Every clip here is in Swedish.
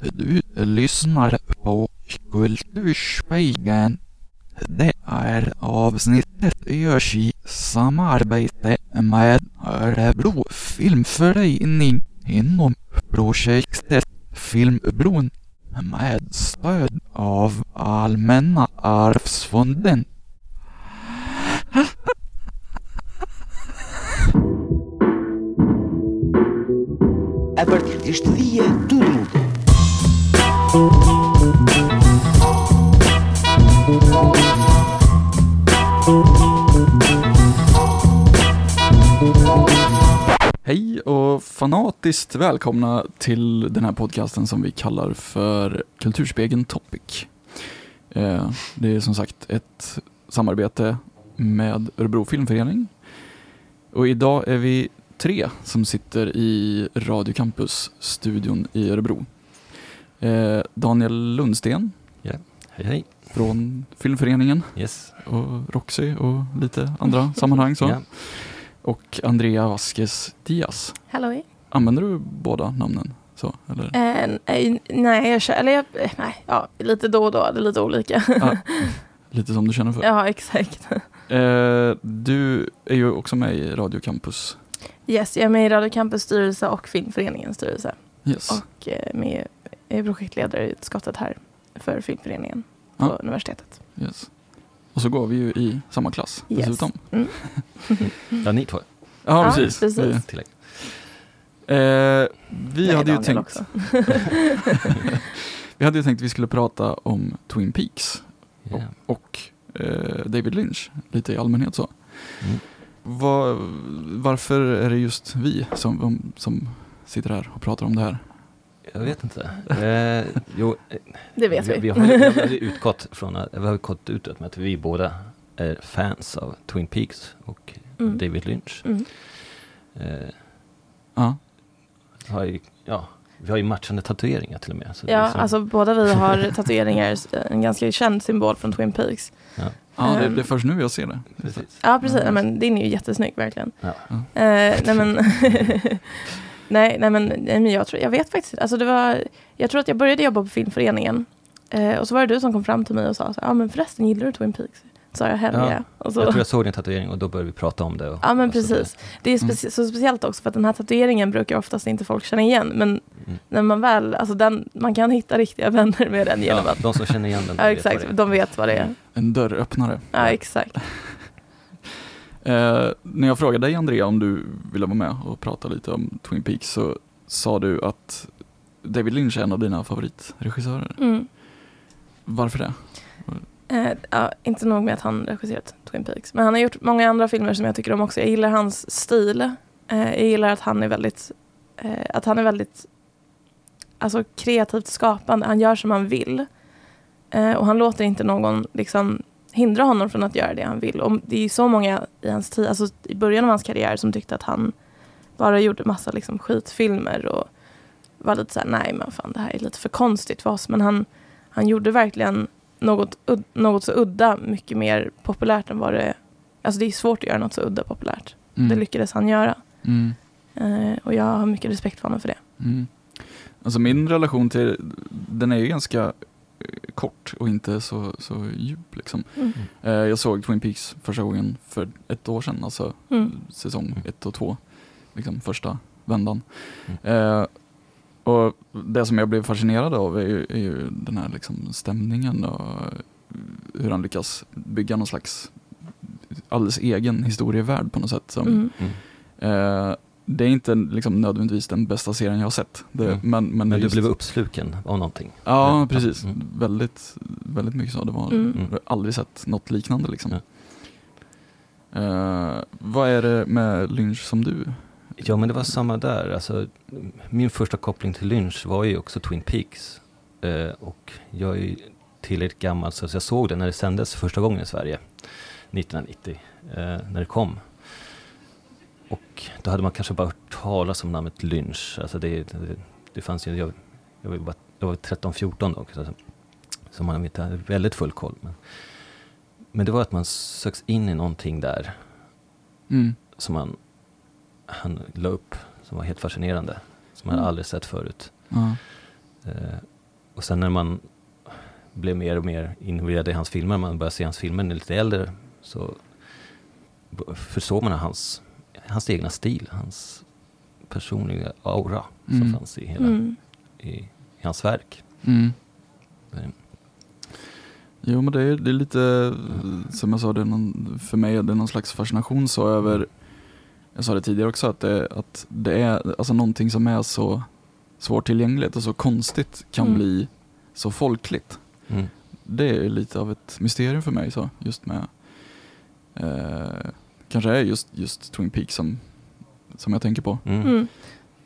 Du lyssnar på Kulturspegeln. Det här avsnittet görs i samarbete med Örebro Filmförening inom projektet Filmbron med stöd av Allmänna arvsfonden. A partir deste dia, tudo mudou. Hej och fanatiskt välkomna till den här podcasten som vi kallar för Kulturspegeln Topic. Eh, det är som sagt ett samarbete med Örebro Filmförening. Och idag är vi tre som sitter i Radio Campus-studion i Örebro. Eh, Daniel Lundsten Hej hej. från Filmföreningen Yes. och Roxy och lite andra sammanhang. Så. Ja. Och Andrea Vasquez Diaz. Hallå? Använder du båda namnen? Så, eller? Eh, nej, nej, jag kör, eller jag, eh, nej, ja, lite då och då, det är lite olika. Ja, lite som du känner för. ja, exakt. Eh, du är ju också med i Radio Campus. Yes, jag är med i Radio Campus styrelse och Filmföreningens styrelse. Yes. Och eh, med, är projektledare i utskottet här för Filmföreningen på Ja. universitetet. yes. Och så går vi ju i samma klass Yes. dessutom. Mm. Ja, ni två. Ja, Ja, precis. precis. Det- Tillägg. Eh, vi, Nej, hade ju Daniel tänkt, också. vi hade ju tänkt att vi skulle prata om Twin Peaks Ja. och eh, David Lynch lite i allmänhet så. Mm. Vad- varför är det just vi som, som sitter här och pratar om det här? Jag vet inte. Eh, jo, Det vet vi. vi. Vi har, ju- vi har utgått från att, vi har gått ut med att vi båda är fans av Twin Peaks och Mm. David Lynch. Mm. Eh, Ja, har ju, ja, vi har ju matchande tatueringar till och med. Ja, så- alltså båda vi har tatueringar, en ganska känd symbol från Twin Peaks. ja, ja det, Ehm. det är först nu jag ser det. precis. Ja, precis. Ja, men din är ju jättesnygg verkligen. Ja. Eh, nej men, nej, nej men, nej, men jag, tror, jag vet faktiskt alltså det var, Jag tror att jag började jobba på filmföreningen. Eh, och så var det du som kom fram till mig och sa, ja men förresten gillar du Twin Peaks? Så sa jag hell Ja. Och så, Jag tror jag såg din tatuering och då började vi prata om det. Och, ja men precis. Det är Mm. specie- så speciellt också för att den här tatueringen brukar oftast inte folk känna igen. Men Mm. när man väl, alltså den, man kan hitta riktiga vänner med den genom Ja, att, de som känner igen den. ja exakt, de vet vad det är. En dörröppnare. Ja exakt. Eh, när jag frågade dig Andrea om du ville vara med och prata lite om Twin Peaks så sa du att David Lynch är en av dina favoritregissörer. Mm. Varför det? Eh, ja, inte nog med att han regisserat Twin Peaks. Men han har gjort många andra filmer som jag tycker om också. Jag gillar hans stil. Eh, jag gillar att han är väldigt, eh, att han är väldigt alltså, kreativt skapande. Han gör som han vill. Eh, och han låter inte någon liksom, hindra honom från att göra det han vill. Och det är så många i hans tid, alltså i början av hans karriär som tyckte att han bara gjorde massa liksom, skitfilmer och var lite såhär, nej men fan det här är lite för konstigt för oss. Men han, han gjorde verkligen något, något så udda mycket mer populärt än vad det... Alltså det är svårt att göra något så udda populärt. Mm. Det lyckades han göra. Mm. Eh, och jag har mycket respekt för honom för det. Mm. Alltså min relation till den är ju ganska kort och inte så, så djup liksom. Mm. Eh, jag såg Twin Peaks första gången för ett år sedan, alltså Mm. säsong ett och två, liksom första vändan. Mm. Eh, och det som jag blev fascinerad av är ju, är ju den här liksom stämningen och hur han lyckas bygga någon slags alldeles egen historievärld på något sätt. Som, Mm. Mm. eh, det är inte liksom nödvändigtvis den bästa serien jag har sett. Det, Mm. men, men, Men det du just- blev uppsluken av någonting. Ja, Ja. precis. Mm. Väldigt, väldigt mycket så. Det var, Mm. jag har aldrig sett något liknande liksom. Ja. Eh, vad är det med Lynch som du? Ja, men det var samma där. Alltså, min första koppling till Lynch var ju också Twin Peaks. Eh, och jag är ju tillräckligt gammal så jag såg det när det sändes första gången i Sverige, 1990, eh, när det kom. Och då hade man kanske bara hört talas om namnet Lynch. Alltså det, det, det fanns ju, jag, jag var, var 13-14 då, så, så man inte hade väldigt full koll. Men, men det var att man söks in i någonting där Mm. som han, han la upp, som var helt fascinerande. Som jag Mm. aldrig sett förut. Eh, och sen när man blev mer och mer involverad i hans filmer, man började se hans filmer när lite äldre, så försåg man hans, hans egna stil, hans personliga aura som Mm. fanns i hela Mm. i, i hans verk. Mm. Jo men det är, det är lite, som jag sa, det är någon, för mig är det någon slags fascination så över, jag sa det tidigare också, att det, att det är alltså någonting som är så svårtillgängligt och så konstigt kan Mm. bli så folkligt. Mm. Det är lite av ett mysterium för mig så, just med, eh, kanske är just, just Twin Peaks som, som jag tänker på. Mm. Mm.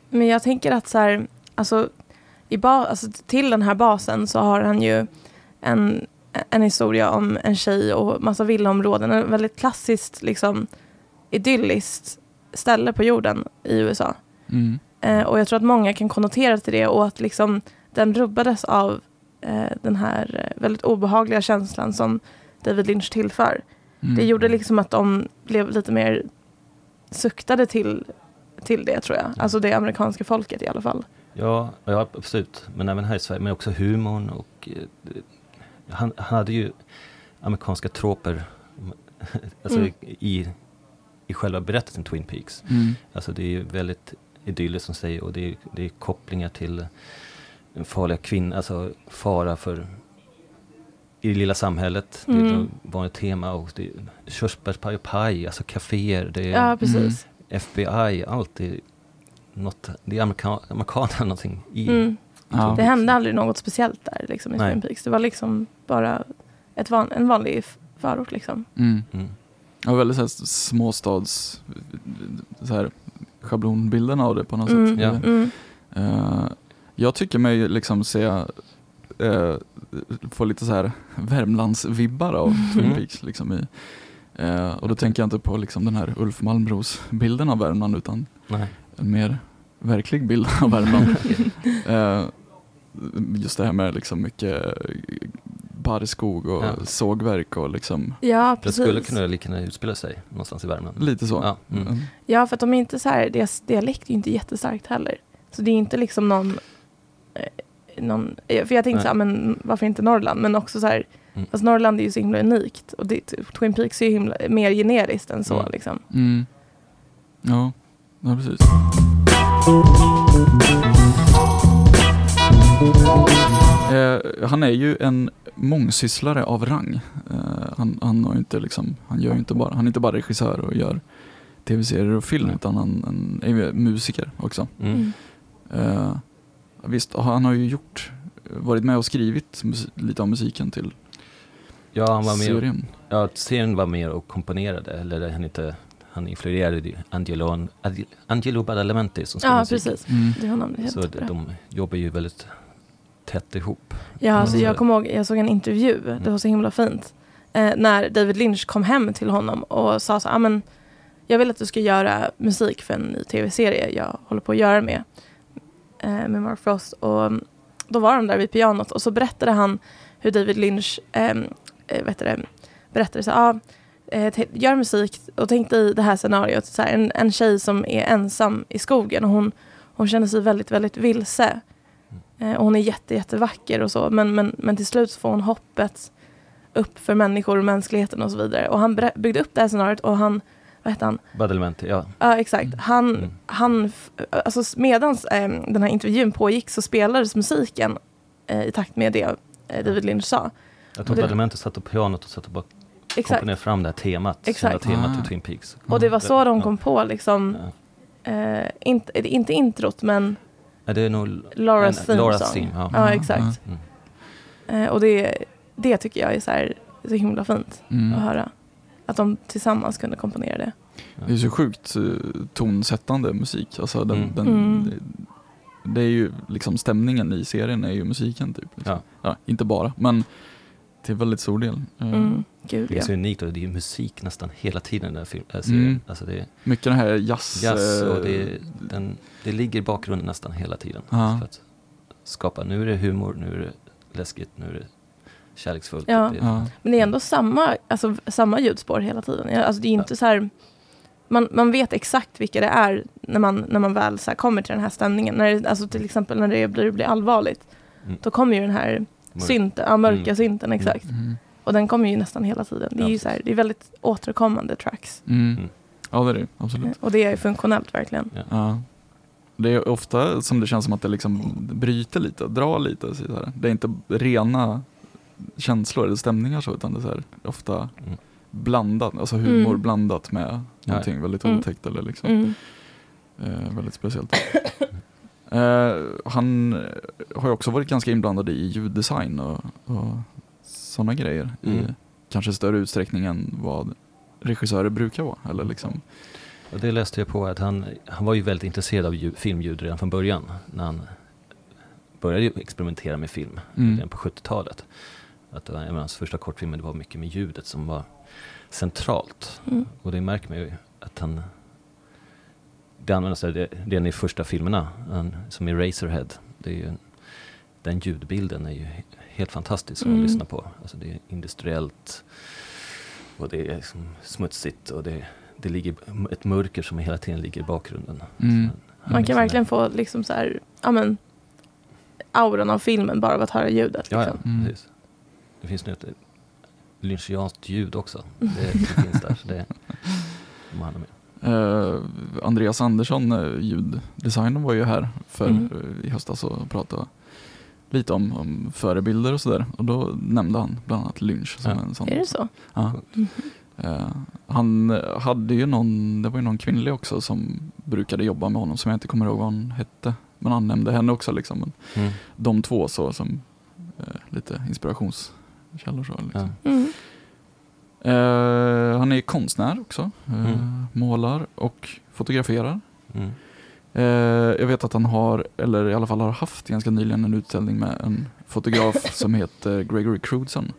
Men jag tänker att så här, alltså, i ba- alltså, till den här basen så har han ju en, en historia om en tjej och massa villaområden. En väldigt klassiskt, liksom, idylliskt ställe på jorden i USA. Mm. Eh, och jag tror att många kan konnotera till det och att liksom, den rubbades av eh, den här eh, väldigt obehagliga känslan som David Lynch tillför. Mm. Det gjorde liksom att de blev lite mer suktade till, till det tror jag. Alltså det amerikanska folket i alla fall. Ja, ja, absolut. Men även här i Sverige, men också humorn och eh, han, han hade ju amerikanska troper alltså Mm. i, i själva berättelsen Twin Peaks. Mm. Alltså det är väldigt idylliskt som säger och det är, det är kopplingar till farliga kvinnan, alltså fara för i det lilla samhället. Det är Mm. ett vanligt tema och det är körsbärspaj och paj, alltså kaféer, det är Ja, precis. FBI, allt är något, det är amerika, amerikanerna någonting i. Mm. Ja. Det hände aldrig något speciellt där liksom, i Nej. Twin Peaks. Det var liksom bara ett van, en vanlig förort. Liksom. Mm. Mm. Ja, väldigt så här småstads, så här, schablonbilden av det på något Mm. sätt. Ja. Mm. Eh, jag tycker mig liksom se, uh, få lite så här Värmlandsvibbar av Twin Mm. Peaks. Liksom i, eh, och då tänker jag inte på liksom den här Ulf Malmros bilden av Värmland utan Nej. en mer verklig bild av Värmland. Eh, just det här med liksom mycket barrskog och Ja. sågverk och liksom Ja, Det precis. skulle kunna lika gärna utspela sig någonstans i Värmland. lite så. Ja, mm. Mm. Ja, för att de är inte så här, deras dialekt är ju inte jättestarkt heller. Så det är inte liksom någon, eh, någon eh, för jag tänkte Nej. så här, men varför inte Norrland? Men också så här, Mm. fast Norrland är ju så himla unikt. Och det, Twin Peaks är ju himla, mer generiskt än så Mm. liksom. Mm. Ja, ja precis. Eh, han är ju en mångsysslare av rang. Eh, han, han, har inte liksom, han, gör inte bara, han är inte bara regissör och gör tv-serier och film utan han, han är musiker också. Mm. Eh, visst, han har ju gjort, varit med och skrivit lite av musiken till Ja, han var med, serien. ja, serien var mer och komponerade, eller han inte, han influerade Angelo, Angelo Badalamenti som skrev Ja, musiken. precis. Mm. Det namnet helt Så bra. de jobbar ju väldigt tätt ihop. Ja, alltså Mm. jag kommer ihåg, jag såg en intervju, det var så himla fint. Eh, när David Lynch kom hem till honom och sa så här, "Ah, men jag vill att du ska göra musik för en ny tv-serie jag håller på att göra med, eh, med Mark Frost. Och mm, då var de där vid pianot och så berättade han hur David Lynch ehm, eh, vet det, berättade så ah, eh, gör musik och tänk dig det här scenariot, så här, en, en tjej som är ensam i skogen och hon, hon känner sig väldigt, väldigt vilse. Eh, och hon är jätte, jättevacker och så, men, men, men till slut så får hon hoppet upp för människor och mänskligheten och så vidare. Och han byggde upp det här scenariot och han, vad hette han? Badalamenti, ja. Ja, exakt. Han, Mm. han alltså medan den här intervjun pågick så spelades musiken eh, i takt med det eh, David Lynch sa. Jag tror Badalamenti satt på pianot och satt och bara Exakt. komponerade fram det här temat, Exakt. kända temat Ah. till Twin Peaks. Och det var så de kom på liksom, Ja. eh, inte, inte introt men Ja, det är nog Laura's en- theme Laura's song. theme, ja. Ja, exakt. Mm. Eh, och det, det tycker jag är så, här, så himla fint Mm. att höra. Att de tillsammans kunde komponera det. Det är så sjukt eh, tonsättande musik. Alltså den, Mm. den, Mm. Det är ju liksom stämningen i serien är ju musiken typ. Liksom. Ja. Ja, inte bara, men till väldigt stor del. Eh, Mm. Gud Det är ja. så unikt och det är musik nästan hela tiden i den här film, äh, serien. Mm. Alltså det är Mycket den här jazz... jazz och det, eh, den, det ligger i bakgrunden nästan hela tiden. Ja. För att skapa, nu är det humor, nu är det läskigt, nu är det kärleksfullt. Ja. Det, ja. Men det är ändå samma, alltså, samma ljudspår hela tiden. Ja, Alltså, det är inte så här, man, man vet exakt vilka det är när man, när man väl så här kommer till den här stämningen. När det, alltså, till exempel när det blir, blir allvarligt. Mm. då kommer ju den här Mörk. synten, ja, mörka Mm. synten exakt. Mm. Och den kommer ju nästan hela tiden. Det är Ja, ju så här, det är väldigt återkommande tracks. Mm. Mm. Ja, det är det. Absolut. Och det är funktionellt verkligen. Ja. Det är ofta som det känns som att det liksom bryter lite, drar lite. Så här. Det är inte rena känslor eller stämningar så, utan det är så här, ofta Mm. blandat, alltså humor Mm. blandat med någonting väldigt Mm. otäckt eller liksom Mm. eh, väldigt speciellt. eh, han har ju också varit ganska inblandad i ljuddesign och, och sådana grejer i Mm. kanske större utsträckning än vad regissörer brukar vara. Eller liksom. Och det läste jag på att han, han var ju väldigt intresserad av ljud, filmljud redan från början. När han började experimentera med film Mm. redan på 70-talet. Att det var, jag menar, hans första kortfilmer det var mycket med ljudet som var centralt. Mm. Och det märker man ju att han det används redan i första filmerna, han, som i Razorhead. Det är ju, en- den ljudbilden är ju he- helt fantastisk Mm. att lyssna på. Alltså det är industriellt och det är liksom smutsigt och det, det ligger ett mörker som hela tiden ligger i bakgrunden. Mm. Man liksom kan är- verkligen få liksom så här, ja men, auran av filmen bara av att höra ljudet. Ja, Liksom. ja Mm. Det finns nu ett lynchianskt ljud också. Det, det finns där. Så det han ha med. Eh, Andreas Andersson, eh, ljuddesignern, var ju här för, Mm. eh, i höstas och pratade lite om, om förebilder och sådär. Och då nämnde han bland annat Lynch som Ja. en sån. Är det så? Ja. Eh, han hade ju någon, det var ju någon kvinnlig också som brukade jobba med honom som jag inte kommer ihåg vad hon hette. Men han nämnde henne också liksom. Men Mm. de två så som eh, lite inspirationskällor så. Liksom. Ja. Mm. Eh, han är konstnär också. Eh, Mm. Målar och fotograferar. Mm. Eh, jag vet att han har, eller i alla fall har haft ganska nyligen en utställning med en fotograf som heter Gregory Crudson.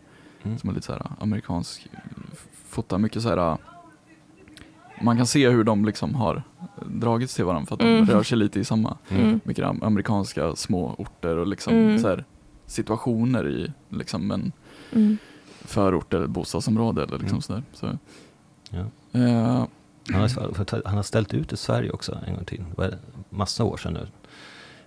Mm. Som är lite så här amerikansk, f- fotar mycket så här. Man kan se hur de liksom har dragits till varandra för att de Mm. rör sig lite i samma, Mm. mycket am- amerikanska små orter och liksom Mm. så här, situationer i liksom en Mm. förort eller bostadsområde eller liksom Mm. sådär. Så, Ja. eh, Han, har, han har ställt ut i Sverige också en gång till. Det var massa år sedan nu.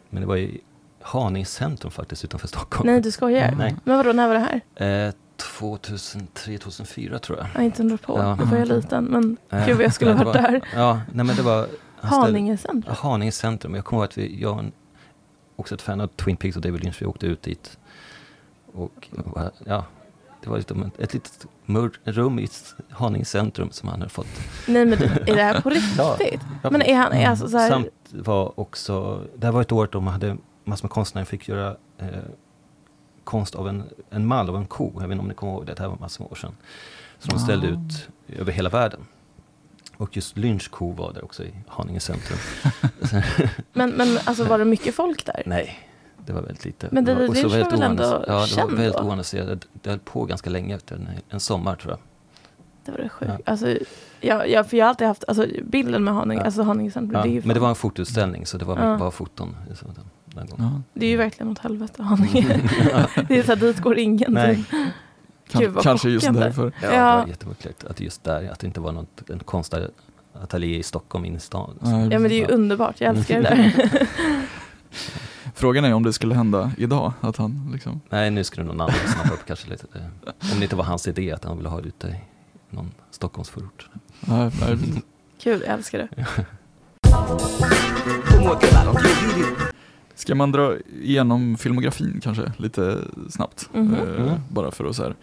Men det var i Haninge centrum faktiskt utanför Stockholm. Nej, du skojar? Nej. Men vadå, när var det här? Eh, 2003, 2004 tror jag. Jag har inte undrat på. Ja. Då var jag liten. Men Eh, gud vad jag skulle det varit var- där. Ja, nej men det var... Haninge centrum. Ja, Haninge centrum. Jag kommer ihåg att vi, jag en- också ett fan av Twin Peaks och David Lynch. Vi åkte ut dit. Och ja, det var liksom ett, ett litet rum i Haninge centrum som han hade fått. Nej men är det här på riktigt? Men är han, är alltså så här, Samt var också, det här var ett år då man hade massor med konstnärer fick göra eh, konst av en, en mall av en ko. Jag vet inte om ni kommer ihåg det, det här var massor med år sedan. Som de ställde ut över hela världen. Och just Lynch ko var där också i Haninge centrum. men, men alltså var det mycket folk där? Nej, det var väldigt lite. Men David också Lynch var väldigt väl ändå oannons- Ja, det känd var väldigt oannonserat. Det höll på ganska länge efter en, en sommar tror jag. Det var det sjukt. Ja. Alltså, jag, jag, för jag har alltid haft, alltså bilden med Haninge, Ja. alltså Haninge centrum, Ja, det men det var en fotoutställning så det var mycket Ja. bara foton. Så, den, den gången. ja. det är ju verkligen åt helvete Haninge. det är så här, dit går ingen. Nej. typ. Kan, Gud, kanske just därför. Ja, Ja. det var jättemärkligt att just där, att det inte var något, en konstateljé i Stockholm inne i stan. Ja men det är ju underbart, jag älskar det där. Frågan är om det skulle hända idag, att han liksom... Nej, nu skulle någon annan snappa upp kanske lite. Om det inte var hans idé att han ville ha det ute i någon Stockholmsförort. Nej, nej. Kul, jag älskar det. Ska man dra igenom filmografin kanske lite snabbt? Mhm. Eh, Mm. Bara för att så här.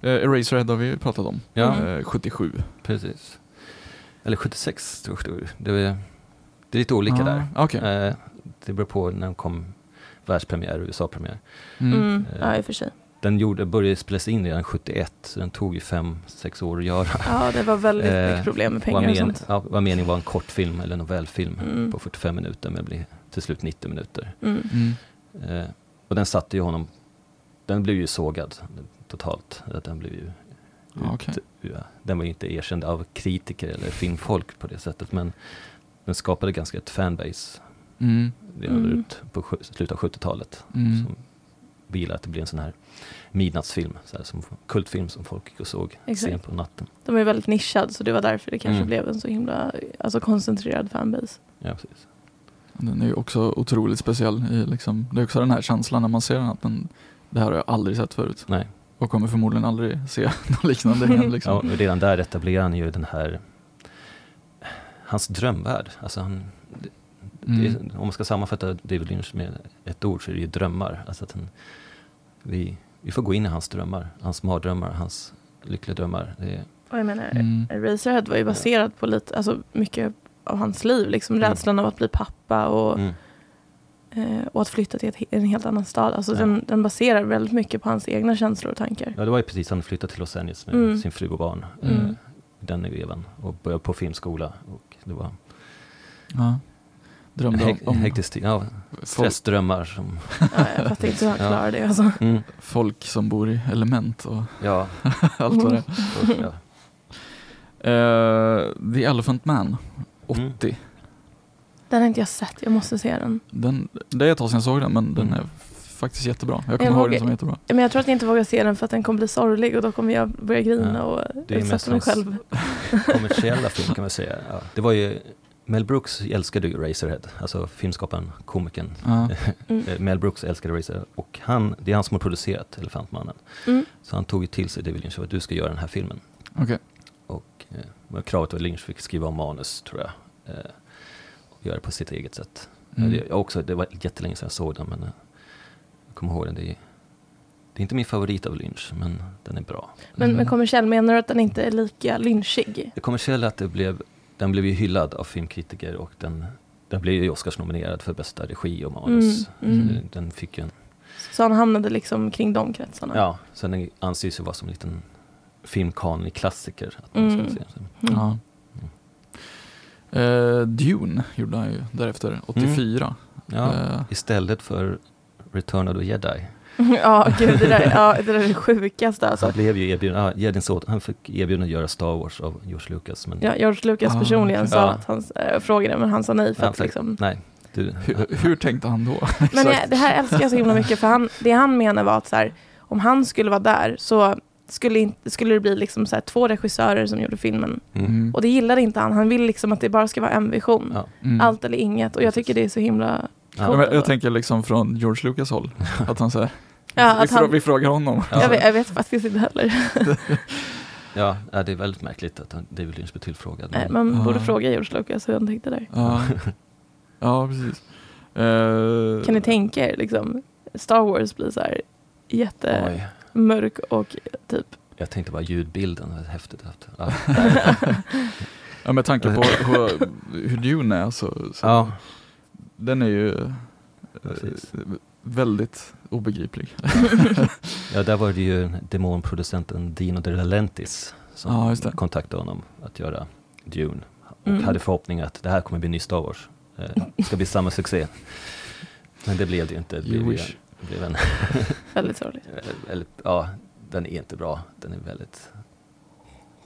Eh, Eraserhead har vi pratat om. Ja. Eh, 77. Precis. Eller 76 tror jag. Det är, det är lite olika Ah, där. Okej. Eh, det beror på när den kom världspremiär och USA-premiär. Mm. Mm. Eh. Ja, i och för sig. Den gjorde, började spelas in redan 71, så den tog ju fem, sex år att göra. Ja, det var väldigt Eh, mycket problem med pengar och men, sånt. ja, vad meningen var en kortfilm eller novellfilm Mm. på 45 minuter, men det blev till slut 90 minuter. Mm. Mm. Eh, och den satte ju honom, den blev ju sågad totalt. Att Den, blev ju, okej. ja, den var ju inte erkänd av kritiker eller filmfolk på det sättet, men den skapade ganska ett fanbase Mm. redan Mm. ut på slutet av 70-talet. Mm. Som vilar att det blir en sån här midnattsfilm, så här, som kultfilm som folk gick och såg Exakt. sent på natten. De är väldigt nischad så det var därför det kanske Mm. blev en så himla alltså, koncentrerad fanbase. Ja, precis. Den är ju också otroligt speciell. I liksom, det är också den här känslan när man ser den att den, det här har jag aldrig sett förut. Nej. Och kommer förmodligen aldrig se något liknande igen. Liksom. Ja, och redan där etablerar han ju den här, hans drömvärld. Alltså han, det, det, Mm. är- om man ska sammanfatta David Lynch med ett ord så är det ju drömmar. Alltså att han, vi, vi får gå in i hans drömmar, hans mardrömmar, hans lyckliga drömmar. Det är, Och jag menar, Mm. Eraserhead var ju baserad på lite, alltså mycket av hans liv. Liksom Mm. rädslan av att bli pappa och, mm, eh, och att flytta till ett, en helt annan stad. Alltså Ja. den, den baserar väldigt mycket på hans egna känslor och tankar. ja, det var ju precis han flyttade till Los Angeles med Mm. sin fru och barn. Mm. Eh, den vevan och började på filmskola. Och det var Ja. Drömde om, hek- om hektisk tid. Ja, folk, stressdrömmar som... Ja, jag fattar inte hur han klarar det. Alltså. Mm, folk som bor i element och ja, allt vad det och, ja. är. Eh, The Elephant Man, Mm. 80. Den har inte jag sett, jag måste se den. Den, det är ett tag sedan jag såg den men den Mm. är faktiskt jättebra. Jag kommer Jag ihåg den som jättebra. Men jag tror att jag inte vågar se den för att den kommer bli sorglig och då kommer jag börja grina Ja, och det är utsätta mest mig själv. kommersiella film kan man säga. Ja, det var ju, Mel Brooks älskade ju Razorhead, alltså filmskaparen, komikern. Ja. Mm. Eh, Mel Brooks älskade Razorhead och han, det är han som har producerat Elefantmannen. Mm. Så han tog ju till sig David Lynch att du ska göra den här filmen. Okej. Och eh, kravet var att Lynch fick skriva om manus tror jag. Eh, och göra det på sitt eget sätt. Mm. Det, jag också, det var jättelänge sedan jag såg den men eh, jag kommer ihåg den. Det är, det är inte min favorit av Lynch men den är bra. Men, Mm. men kommersiell, menar du att den inte är lika lynchig? Det kommersiella att det blev, den blev ju hyllad av filmkritiker och den, den blev ju Oscars-nominerad för bästa regi och manus. Mm, mm. Den fick ju en, Så han hamnade liksom kring de kretsarna? ja, så den anses ju vara som en liten filmkanig klassiker. Att man Mm. Mm. Ja. Eh, Dune gjorde han ju därefter, 84. ja, Eh, istället för Return of the Jedi. ja, gud, det där, ja, det där är det sjukaste alltså. Han blev ju erbjuden, ja, Jedin Sot, han fick erbjuden att göra Star Wars av George Lucas. Men Ja, George Lucas Ah, personligen sa ja. att han äh, frågade men han sa nej för han att fick- liksom. nej, du, hur, hur tänkte han då? Men jag, det här älskar jag så himla mycket för han, det han menar var att så här, om han skulle vara där så skulle, inte, skulle det bli liksom så här, två regissörer som gjorde filmen. mm. Mm. Och det gillade inte han. Han vill liksom att det bara ska vara en vision. Ja. Mm. Allt eller inget. Och jag tycker det är så himla... Ja, men jag tänker liksom från George Lucas håll. Att han säger, Ja, vi, att frå- han, vi frågar honom. Ja. jag, vet, jag vet faktiskt inte heller. Ja, det är väldigt märkligt att han- David Lynch blev tillfrågad. Men- man borde Ja. fråga George Lucas hur han tänkte där. Ja, ja precis. Eh, Kan ni tänka er liksom, Star Wars blir så här jättemörk och typ... jag tänkte bara ljudbilden, häftigt. Haft. Ja. Ja, med tanke på hur, hur Dune är så, så ja, den är ju eh, Precis. väldigt obegriplig. ja, där var det ju demonproducenten Dino De Laurentiis som Ja, just det. kontaktade honom att göra Dune. Och Mm. hade förhoppning att det här kommer bli ny Star Wars. Eh, Det ska bli samma succé. Men det blev det ju inte. Det You blev, ju det blev en Väldigt sorgligt. eller, ja, den är inte bra. Den är väldigt...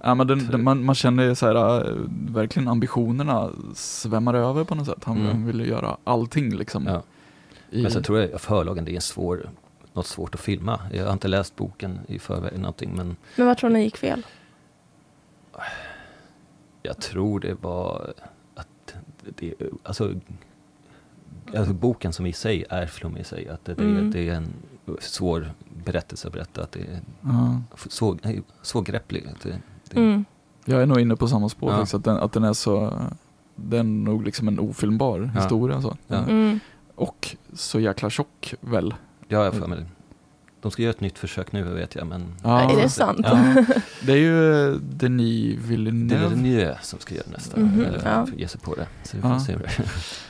Ja, men den, den, man, man känner ju så här, eh, verkligen ambitionerna svämmar över på något sätt. Han, Mm. ville göra allting liksom. Ja. i, Men så tror jag att förlagen, det är en svår, något svårt att filma. Jag har inte läst boken i förväg någonting, men Men vad tror ni gick fel? jag tror det var att det, alltså, alltså boken som i sig är flummig i sig. Att det, det, Mm. det är en svår berättelse att berätta. Att det är så, nej, svårgrepplig. Att det, det, Mm. Jag är nog inne på samma spår Ja. faktiskt, att den, att den är så, det är nog liksom en ofilmbar Ja. historia. Så. Ja. Mm. Och så jäkla tjock väl. Ja, jag får med det. De ska göra ett nytt försök nu vet jag, men är det sant? Ja. Det är ju eh, Denis det är Villeneuve. Nye som ska göra nästa. Mhm, Eller ja. ge sig på det. Så vi får Ja. se det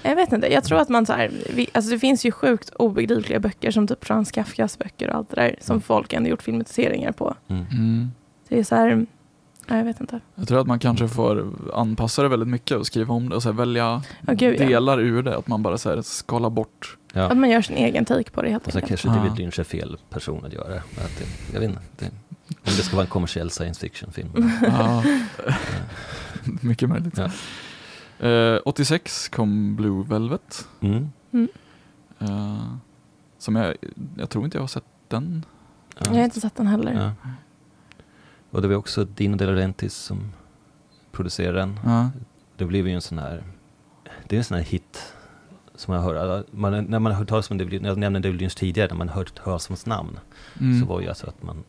Jag vet inte, jag tror att man så här, vi, alltså det finns ju sjukt obegripliga böcker som typ Frans Kafkas böcker och allt det där som Mm. folk ändå gjort filmatiseringar på. mm. Mm. Det är så här, ja, jag vet inte. Jag tror att man kanske får anpassa det väldigt mycket och skriva om det och så här välja Ja, gud, ja. delar ur det. Att man bara så här skalar bort. Ja. Att man gör sin egen take på det helt Och sen enkelt. kanske Ja. David Lynch är fel person att göra det. Att det jag vet inte. Det, om det ska vara en kommersiell science fiction-film. Ja. Mycket möjligt. Ja. Eh, 86 kom Blue Velvet. Mm. eh, som jag, jag tror inte jag har sett den. Ja. Jag har inte sett den heller. Och det var också Dino De Laurentiis som producerade den. Ja. Det blev ju en sån här, det är en sån här hit som jag hör, man, när man har hört talas om David, jag nämnde David Lynch tidigare, när man hört talas om hans namn, Mm. så var ju alltså att man,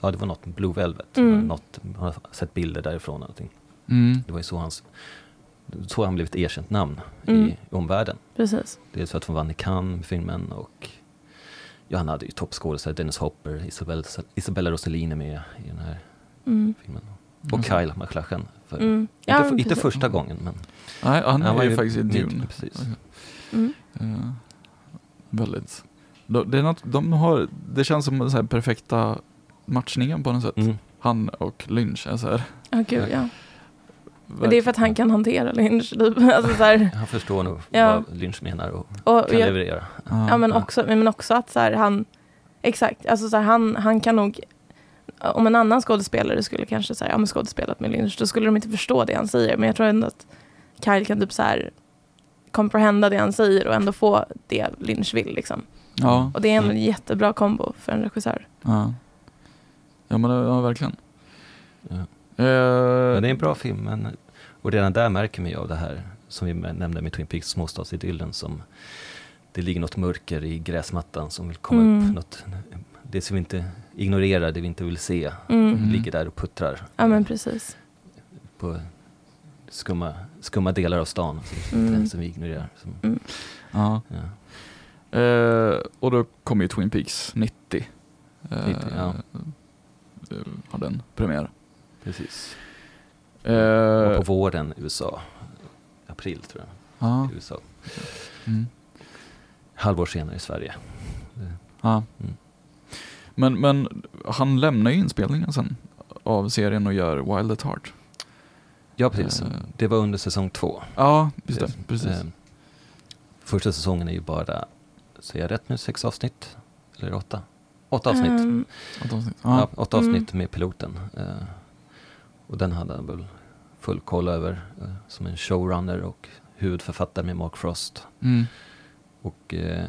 ja det var något med Blue Velvet, Mm. något, man har sett bilder därifrån och allting. Mm. Det var ju så hans, så han blev ett erkänt namn Mm. i omvärlden. Precis. Dels för att han vann i Cannes med filmen och ja, han hade ju toppskådespelare, Dennis Hopper, Isabella, Isabella Rossellini med i den här Mm. filmen. Och Kyle MacLachlan. För, Mm. Inte, Ja, för, inte första gången men Nej, han, Han var ju faktiskt i Dune. precis. Mm. Eh, väldigt. De, det, är något, de har, det känns som här perfekta matchningen på något sätt. mm, Han och Lynch är så här. Ja, gud ja. Men det är för att han kan hantera Lynch. Typ. Alltså, så här, han förstår nog Ja. vad Lynch menar och och kan jag, leverera. ja, men, ja. också, men också att så här, han, exakt, alltså så här, han, han kan nog, om en annan skådespelare skulle kanske säga, ja men skådespelat med Lynch, då skulle de inte förstå det han säger. Men jag tror ändå att Kyle kan typ så här comprehenda det han säger och ändå få det Lynch vill liksom. Ja, Och det är en Mm. jättebra kombo för en regissör. ja. ja men ja, verkligen. Ja. Eh, Men det är en bra film, men, och redan där märker man ju av det här som vi nämnde med Twin Peaks småstadsidyllen som det ligger något mörker i gräsmattan som vill komma Mm. upp. Något, det som vi inte ignorerar, det vi inte vill se, Mm. Mm. ligger där och puttrar Ja men precis. på skumma, skumma delar av stan som, Mm. som vi ignorerar. Som, Mm. ja. Eh, och då kom ju Twin Peaks 90. Eh, 90, ja. eh, Hade en premiär. Precis. Eh, Och på våren USA, april tror jag, ja, i USA. mm, Halvår senare i Sverige. ja. Mm. Men, men han lämnar ju inspelningen sen av serien och gör Wild at Heart. Ja precis, Eh. det var under säsong två. Ja, just det. Precis. Eh, Första säsongen är ju bara, säger jag rätt nu, sex avsnitt? Eller åtta? Åtta avsnitt. Ehm, Ett avsnitt. ja. Ja. åtta Mm. avsnitt med piloten. Eh, och den hade han väl full koll över eh, som en showrunner och huvudförfattare med Mark Frost. Mm. Och eh,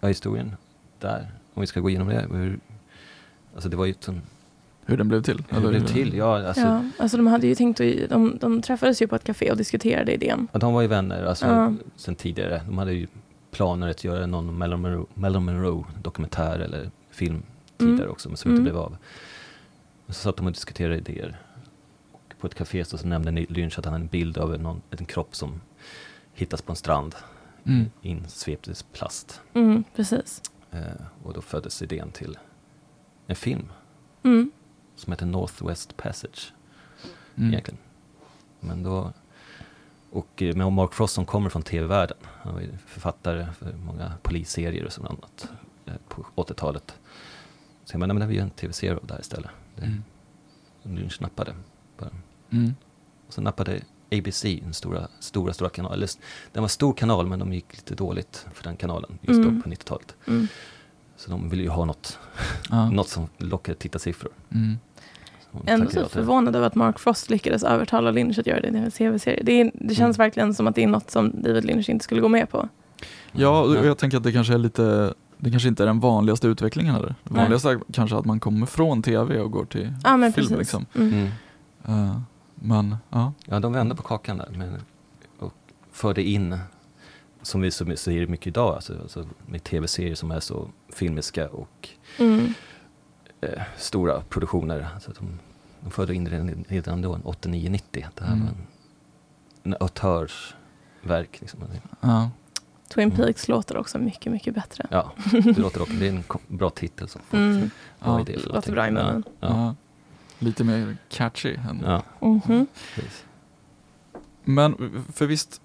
ja, historien där, om vi ska gå igenom det. Hur, alltså det var ju en, Hur den blev till? hur det blev till. Ja, alltså, ja, alltså de hade ju tänkt att, de, de träffades ju på ett café och diskuterade idén. Ja, de var ju vänner alltså, Ja. sen tidigare. De hade ju planer att göra någon Marilyn Monroe, Marilyn Monroe dokumentär eller film tidigare Mm. också, men som Mm. inte blev av. Och så satt de och diskuterade idéer. Och på ett café så, så nämnde Lynch att han hade en bild av någon, en kropp som hittas på en strand, Mm. insvept i plast. Mm, precis. Eh, och då föddes idén till en film Mm. som heter Northwest Passage. Mm. egentligen. Men då, och eh, med Mark Frost som kommer från tv-världen. Han var författare för många polisserier och sånt annat eh, på 80-talet. Så jag menar, men vi gör en tv-serie av det här istället. Det, Mm. Lynch nappade. Bara. Mm. Och så nappade ABC, den stora, stora, stora kanalen. Eller, Den var stor kanal men de gick lite dåligt för den kanalen just Mm. då på 90-talet. Mm. Så de ville ju ha något, Ja. något som lockade tittarsiffror. Mm. Ändå så förvånad över att Mark Frost lyckades övertala Lynch att göra det i en tv-serie. Det, är- det känns Mm. verkligen som att det är något som David Lynch inte skulle gå med på. Ja, och Ja. jag tänker att det kanske är lite det kanske inte är den vanligaste utvecklingen heller. Det vanligaste är kanske att man kommer från tv och går till Ja, men film. precis. Liksom. Mm. Mm. Eh, men ja, Ja, de vände på kakan där men, och förde in, som vi som säger mycket idag, alltså, alltså med tv-serier som är så filmiska och Mm. eh, stora produktioner. Alltså de, de förde in det redan, redan då, 89, 90. Det här Mm. var en, en autörsverk. Liksom. ja. Twin Mm. Peaks låter också mycket, mycket bättre. Ja, det låter också, det är en bra titel folk Mm. Ja, idé för låter bra i munnen. Ja. Lite mer catchy. Än. ja, Mhm. precis. Men för visst,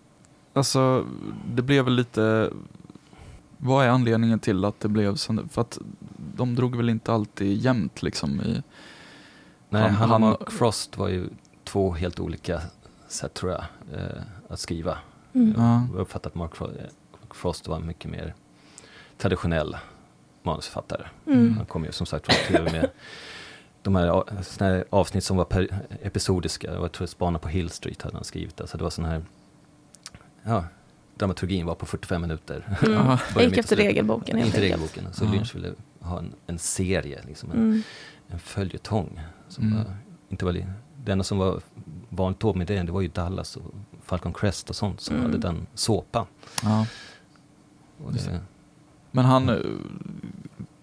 alltså det blev väl lite, vad är anledningen till att det blev så? För att de drog väl inte alltid jämnt liksom i, Nej, Han- han, han- och Frost var ju två helt olika sätt tror jag, eh, att skriva. Mm. Ja. Jag har uppfattat att Mark Fro- Mark Frost var mycket mer traditionell manusförfattare. Mm. Han kom ju som sagt från tv med de här, här avsnitt som var per, episodiska. Jag tror Spana på Hill Street hade han skrivit. Alltså det var sån här, ja, dramaturgin var på 45 minuter. Mm. Ja. Jag gick efter regelboken helt Inte enkelt. regelboken. Så Ja. Lynch ville ha en, en serie, liksom en, Mm. en följetong. Som Mm. var, inte var, det enda som var vanligt då med det, det var ju Dallas och Falcon Crest och sånt som Mm. hade den såpan. ja. Men han, eh,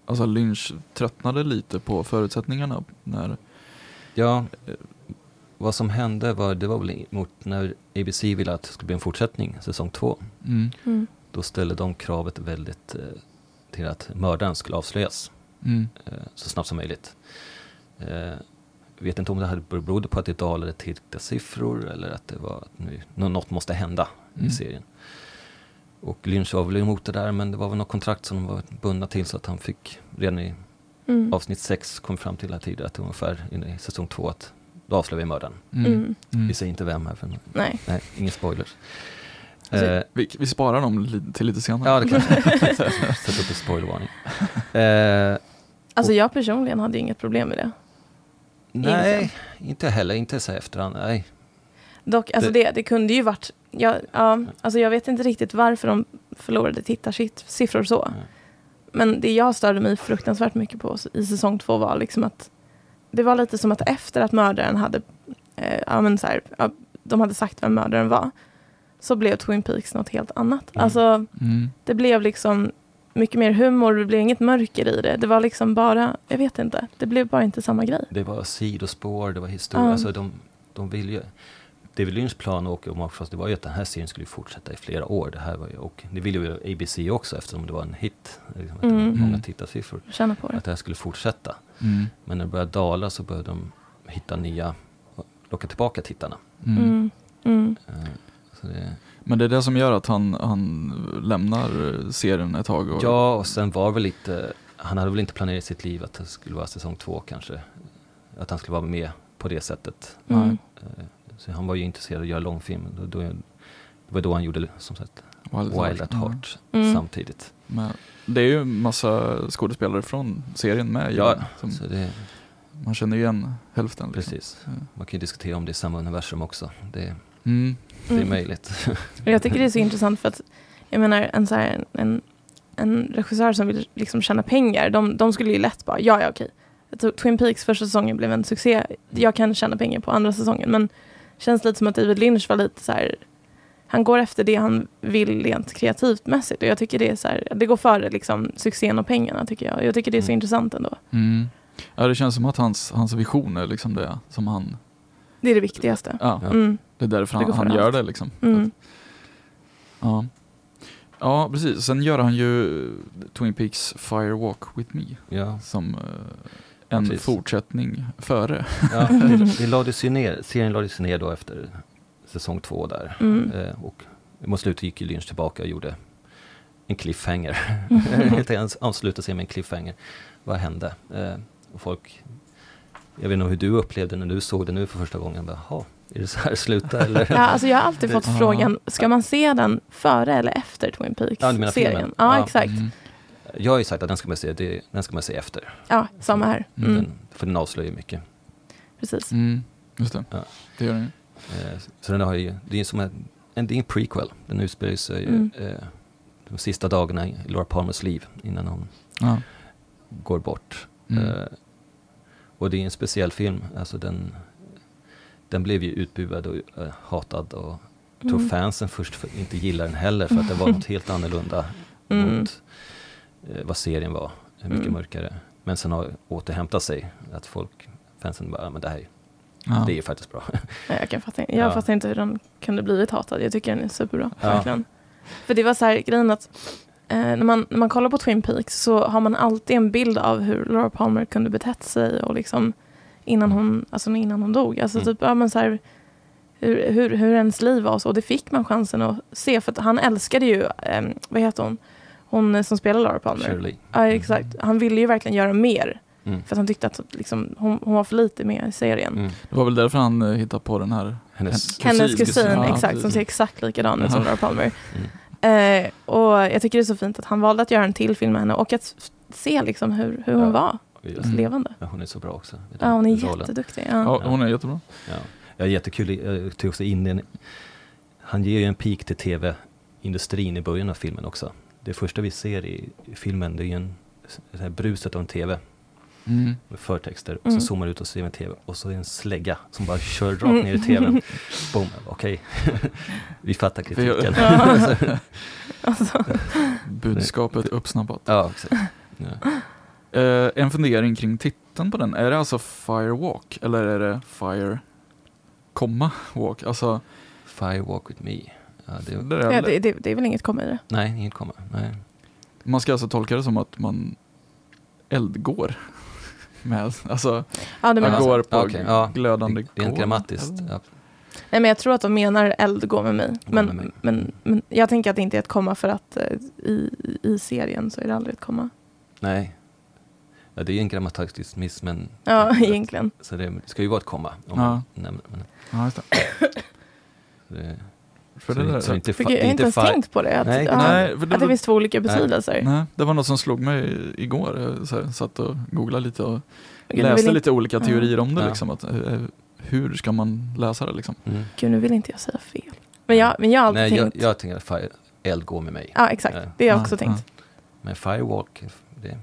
alltså Lynch tröttnade lite på förutsättningarna när, ja, vad som hände var, det var väl mot när ABC ville att det skulle bli en fortsättning, säsong två. mm, Mm. Då ställde de kravet väldigt eh, till att mördaren skulle avslöjas mm, eh, så snabbt som möjligt. Eh, vet inte om det hade berodde på att det dalade tittarsiffror eller att det var att nu, nå- något måste hända Mm. i serien. Och Lynch var väl emot det där men det var väl något kontrakt som de var bundna till så att han fick redan i Mm. avsnitt 6 kom fram till här tidigare att ungefär i säsong 2 att då avslöjar vi mördaren. mm, Mm. mm. Vi säger inte vem här för Nej. nej, ingen spoilers. Alltså, Eh, Vi, vi sparar dem li- till lite senare. ja det kanske Sätt upp en spoilervarning. Eh, Alltså jag personligen hade inget problem med det. nej, inte heller, inte så efterhand. Nej. Dock, alltså det, det kunde ju varit, ja, ja, alltså jag vet inte riktigt varför de förlorade tittarsiffror så. Nej. Men det jag störde mig fruktansvärt mycket på i säsong två var liksom att det var lite som att efter att mördaren hade, eh, ja, men så här, ja, de hade sagt vem mördaren var, så blev Twin Peaks något helt annat. Mm. Alltså Mm, det blev liksom mycket mer humor, det blev inget mörker i det. Det var liksom bara, jag vet inte, det blev bara inte samma grej. Det var sidospår, det var historia. Ja. Alltså de, de ville ju... David Lynchs plan och och Mark Frost, det var ju att den här serien skulle fortsätta i flera år. Det här var ju, och det ville ju ABC också eftersom det var en hit. Liksom, att det var Mm. många tittarsiffror. Känna på det. Att det här skulle fortsätta. mm, Men när det började dala så började de hitta nya, locka tillbaka tittarna. mm. Mm. Mm. Eh, Så det, Men det är det som gör att han, han lämnar serien ett tag? Och, ja, och sen var väl lite, han hade väl inte planerat i sitt liv att det skulle vara säsong två kanske. Att han skulle vara med på det sättet. Mm. Så han var ju intresserad av att göra långfilm. Då, då, det var då han gjorde som sagt Wild, Wild at. Heart Mm. samtidigt. Men det är ju massa skådespelare från serien med. Ja, som så det, man känner igen hälften. Liksom. precis. Man kan ju diskutera om det är samma universum också. Det, Mm, det är Mm. möjligt. Jag tycker det är så intressant för att jag menar en, så här, en, en regissör som vill liksom tjäna pengar, de, de skulle ju lätt bara, ja ja okej. Twin Peaks första säsongen blev en succé, jag kan tjäna pengar på andra säsongen men känns lite som att David Lynch var lite så här, han går efter det han vill rent kreativt mässigt och jag tycker det är så här, det går före liksom succén och pengarna tycker jag. Jag tycker det är så Mm. intressant ändå. mm. Ja, det känns som att hans, hans vision är liksom det som han, Det är det viktigaste. ja. Mm. det är därför Det han, går han gör allt. det liksom. Mm. Ja. ja, precis. Sen gör han ju Twin Peaks Fire Walk With Me Ja, som eh, en Precis. fortsättning före. ja det, lades ju ner, serien lades ju ner då efter säsong två där. Mm. Eh, och mot slutet gick ju Lynch tillbaka och gjorde en cliffhanger. Mm. Helt enkelt avslutade sig med en cliffhanger. Vad hände? Eh, och folk, jag vet inte hur du upplevde när du såg det nu för första gången. Bara, "Jaha, är det så här det slutar? Eller? Ja, alltså jag har alltid fått Ja. frågan, ska man se den före eller efter Twin Ja, Peaks-serien? filmen? Ja, Ja. exakt. Mm. Jag har ju sagt att den ska man se, det, den ska man se efter. Ja, samma här. Mm. Mm, Den, för den avslöjar mycket. precis. Mm. Just det, Ja. det gör den ju. Eh, så den har ju, det är som en, det är en prequel. Den utspelar sig Mm. eh, de sista dagarna i Laura Palmers liv innan hon Ja. går bort. Mm. Eh, och det är en speciell film. Alltså den, den blev ju utbuad och hatad. Och jag tror Mm. fansen först för, inte gillar den heller för att det var något helt annorlunda Mm. mot vad serien var. eh, Mycket Mm. mörkare. Men sen har återhämtat sig. Att folk, fansen bara, "Ja, men det här Ja. det är faktiskt bra. Jag kan fatta, jag Ja. fattar inte hur den kunde blivit hatad. Jag tycker den är superbra. Ja. Verkligen. För det var så här grejen att eh, när, man, när man kollar på Twin Peaks så har man alltid en bild av hur Laura Palmer kunde betett sig och liksom innan hon, alltså innan hon dog. Alltså Mm. typ, ja men så här, hur, hur, hur ens liv var och så. Och det fick man chansen att se för att han älskade ju, eh, vad heter hon, hon eh, som spelar Laura Palmer. Shirley. Ja exakt, han ville ju verkligen göra mer. Mm. För att han tyckte att liksom, hon, hon var för lite med i serien. Mm. Det var väl därför han eh, hittade på den här Hennes, Hen- Hennes Kusin, kusin, kusin. Ja, exakt, som ser exakt likadan ut som. Laura Palmer. mm. Eh, och jag tycker det är så fint att han valde att göra en till film med henne och att se liksom hur, hur hon Ja. var Mm. levande. ja, hon är så bra också. Ja, hon är rollen. jätteduktig. Ja. Ja, hon är jättebra. Ja. Ja, jättekul. Jag tog också in den. Han ger ju en pik till tv-industrin i början av filmen också. Det första vi ser i, filmen det är ju en, här bruset av en tv. Mm. med förtexter och Mm. så zoomar ut och ser en TV och så är det en slägga som bara kör rakt ner i TVn. Boom, okej. Vi fattar kritiken. Alltså, Budskapet uppsnappat. ja. Ja. Eh, en fundering kring titeln på den. Är det alltså Firewalk eller är det Fire, komma, walk? Alltså, Firewalk with me. Ja, det, är, ja, det, det, det är väl inget komma i det. nej, inget komma. Nej. Man ska alltså tolka det som att man eldgår. Med, alltså, Ja, man menar så. går på Okej, ja. glödande Rent kol, grammatiskt. eller? Ja. Nej, men jag tror att de menar eld gå med mig. Gå med mig. Men, men, men jag tänker att det inte är ett komma för att eh, i, i serien så är det aldrig ett komma. Nej. Ja, det är en grammatisk miss, men Ja, egentligen. så det ska ju vara ett komma. Om Ja. man nämner, men Ja, just det. det, För så, det där, så inte, För jag har inte ens tänkt på det. Att, Nej, nej, för det, att det finns två olika betydelser. nej, det var något som slog mig igår. Jag så här, satt och googlade lite och Gud, läste vill lite olika Ja. teorier om det. Ja. Liksom, att, eh, hur ska man läsa det? Liksom? Mm. Gud, nu vill inte jag säga fel. Men jag, men jag har alltid Nej, jag, tänkt. jag tänker att fire, eld går med mig. Ja, exakt. Det har jag Ja, också tänkt. Men firewalk, det,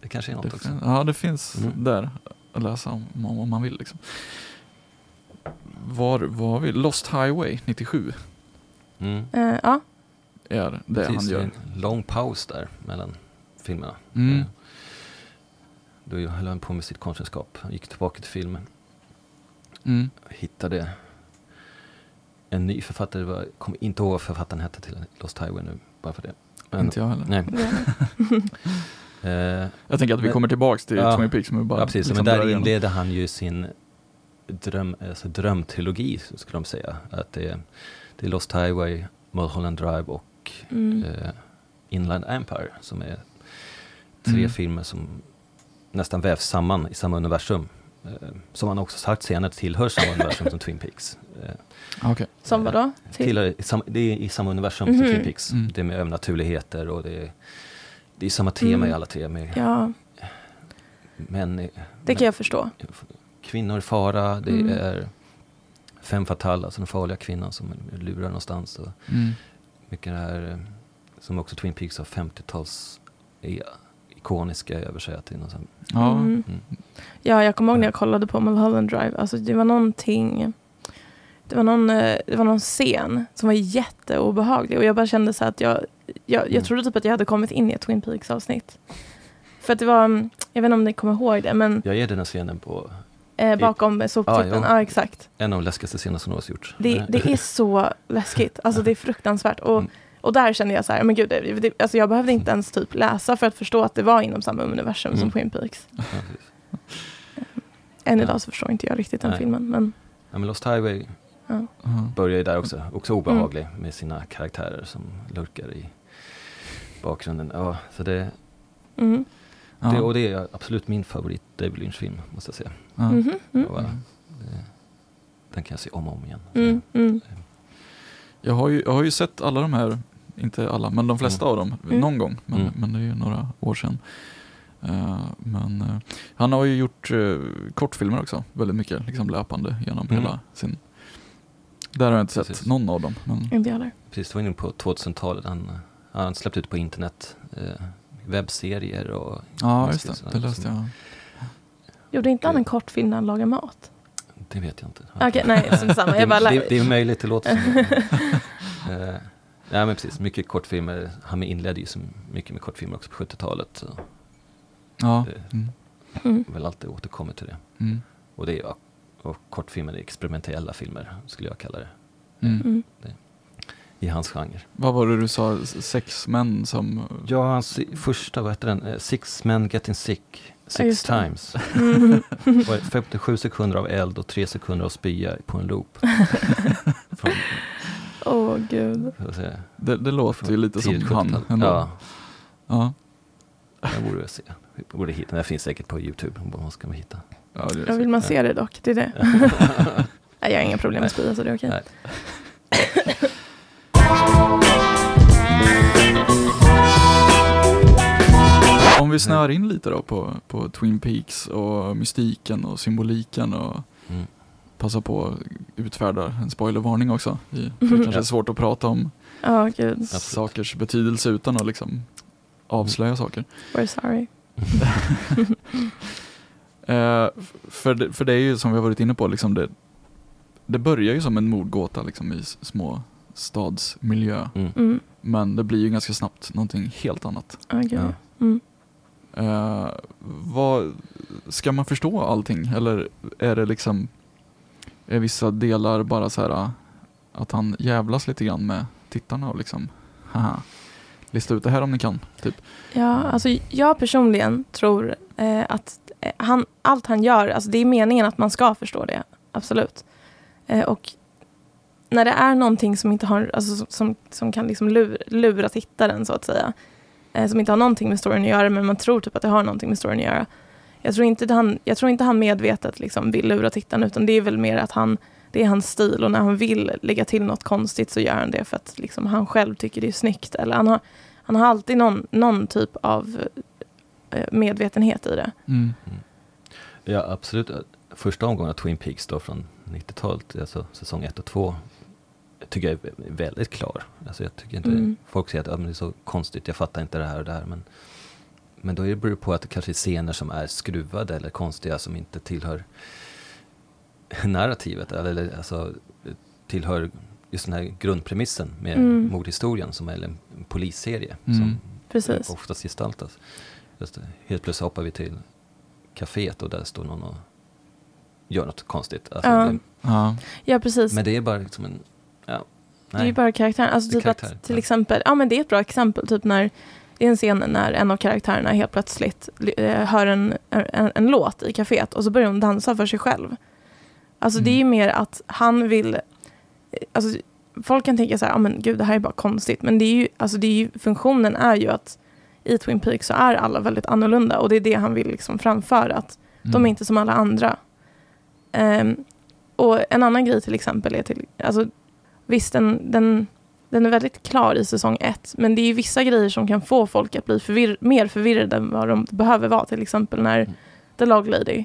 det kanske är något Det, också. fin- ja, det finns Mm. där att läsa om, om man vill. Liksom. Var var vi? Lost Highway 97 Mm. Eh, ja, är det Precis, han gör. en lång paus där mellan filmerna. Mm. Eh, Då höll han på med sitt konstnärskap. Han gick tillbaka till filmen. Mm. Hittade en ny författare. Jag kommer inte ihåg vad författaren hette till Lost Highway nu. Bara för det. Men, Inte jag heller. Nej. Eh, Jag tänker att vi Men- kommer tillbaks till Ja. Twin Peaks. Men bara ja, precis. liksom men där inleder han ju sin dröm, alltså drömtrilogi, skulle de säga. Att det, är- det är Lost Highway, Mulholland Drive och mm. eh, Inland Empire som är tre Mm. filmer som nästan vävs samman i samma universum. Eh, som han också sagt senare tillhör samma universum som Twin Peaks. Eh, Okej. Som vadå? Till- tillhör, sam, det är i samma universum Mhm. som Twin Peaks. Mm. Det är med övernaturligheter och det är, det är samma tema Mm. i alla tre. Med Ja, män, i- det kan jag förstå. kvinnor i fara, det Mm. är fem fatale, alltså den farliga kvinnan som lurar någonstans. Och Mm. mycket det här eh, som också Twin Peaks har 50-tals i- ikoniska över sig. Att det är någon sån, Ja. Mm. mm. Ja, jag kommer ihåg när jag kollade på Mulholland Drive. Alltså, det var någonting... Det var, någon, eh, det var någon scen som var jätteobehaglig och jag bara kände så att jag, jag, Mm. jag trodde typ att jag hade kommit in i ett Twin Peaks avsnitt. För att det var, mm, jag vet inte om ni kommer ihåg det, men Jag ger den här scenen på eh, bakom soptippen, jo. ja exakt. en av de läskigaste scenerna som någonsin gjorts. Det, det är så läskigt, alltså det är fruktansvärt. Och, Mm. och där kände jag så här, men gud, det, det, alltså jag behövde inte ens typ läsa för att förstå att det var inom samma universum som Mm. Twin Peaks. Ja, precis. Än Ja. idag så förstår inte jag riktigt den Nej. filmen, men ja, men Lost Highway Ja. börjar ju där också. Också Mm. obehaglig med sina karaktärer som lurkar i bakgrunden. Ja, så det, mm. Ja. det, och det är absolut min favorit David Lynch-film, måste jag säga. Ja. Mhm, mm. Och, eh, det, den kan jag se om och om igen. Mm, mm. Jag, har ju, jag har ju sett alla de här, inte alla, men de flesta Mm. av dem Mm. någon gång. Men, Mm. men det är ju några år sedan. Eh, men eh, han har ju gjort uh, kortfilmer också, väldigt mycket liksom löpande genom Mm. hela sin... Där har jag inte sett Precis. någon av dem. Men, Inte jag heller. Precis, det var inne på 2000-talet. Han, han släppte ut på internet eh, webbserier och ja, just det. Det läste som- jag. Gjorde inte han en kortfilm när han lagar mat? det vet jag inte. Okej, nej, som samma. det, Jag bara det, lä- det är möjligt, det låter som eh, Ja men precis, mycket kortfilmer. Han inledde ju så mycket med kortfilmer också på 70-talet. Så Ja. Det- Mm. Mm. väl alltid återkommit till det. Mm. Och det är och kortfilmer är experimentella filmer, skulle jag kalla det. Mm. Mm. I hans genre. Vad var det du sa, sex män som... Ja, hans första, vad heter den? Eh, Six Men Getting Sick Ja, Six det. Times. Mm. Var det 57 sekunder av eld och 3 sekunder av spya på en loop. Åh gud. vad säga, Det, det låter ju lite som han 70-tal. ändå. Ja, Ja. den borde jag se. Vi borde hitta, den finns säkert på YouTube. Vad ska man hitta? Ja, Jag vill man se det dock, det är det. Nej, jag har inga problem med spya så det är okej. vi snör in lite då på, på Twin Peaks och mystiken och symboliken och Mm. passa på att utfärda en spoilervarning också. Det kanske är svårt att prata om. Absolut. sakers betydelse utan att liksom avslöja saker. We're sorry. Eh, för, det, för det är ju som vi har varit inne på, liksom det, det börjar ju som en mordgåta liksom, i små stadsmiljö. Mm. Mm. Men det blir ju ganska snabbt någonting helt annat. Gud. Ja. Mm. Eh, vad, ska man förstå allting eller är det liksom är vissa delar bara så här att han jävlas lite grann med tittarna och liksom haha, lista ut det här om ni kan. Typ. Ja, alltså jag personligen tror eh, att eh, han, allt han gör, alltså det är meningen att man ska förstå det, absolut. Eh, och när det är någonting som inte har, alltså som- som, som kan liksom lura, lura tittaren så att säga, eh, som inte har någonting med storyn att göra, men man tror typ att det har någonting med storyn att göra. Jag tror inte han, jag tror inte han medvetet liksom vill lura tittaren, utan det är väl mer att han, det är hans stil och när han vill lägga till något konstigt så gör han det för att liksom han själv tycker det är snyggt. Eller han har, han har alltid någon, någon typ av eh, medvetenhet i det. Ja, absolut. Första omgången av Twin Peaks då från 90-talet, alltså säsong 1 och 2, tycker jag är väldigt klar. Alltså jag tycker inte, Mm. folk säger att ja, men det är så konstigt, jag fattar inte det här och det här. Men, men då är det beror det på att det kanske är scener som är skruvade eller konstiga som inte tillhör narrativet. Eller alltså tillhör just den här grundpremissen med Mm. mordhistorien som är en polisserie. Mm. Som Precis. oftast gestaltas. Just. Helt plötsligt hoppar vi till kaféet och där står någon och gör något konstigt. Alltså, Ja. det, Ja. Ja, precis. men det är bara liksom en... Ja, Det är ju bara karaktären. Alltså typ att karaktär, till ja. exempel, ja men det är ett bra exempel, typ när det är en scen när en av karaktärerna helt plötsligt eh, hör en, en, en låt i kaféet och så börjar hon dansa för sig själv. Alltså det är ju Mm. mer att han vill, eh, alltså folk kan tänka så här, ja men gud det här är bara konstigt, men det är ju, alltså det är ju, funktionen är ju att i Twin Peaks så är alla väldigt annorlunda och det är det han vill liksom framföra, att de Mm. är inte som alla andra. Ehm, och en annan grej till exempel är till, alltså visst den, den, den är väldigt klar i säsong ett, men det är vissa grejer som kan få folk att bli förvirr- mer förvirrade än vad de behöver vara. Till exempel när Mm. The Log Lady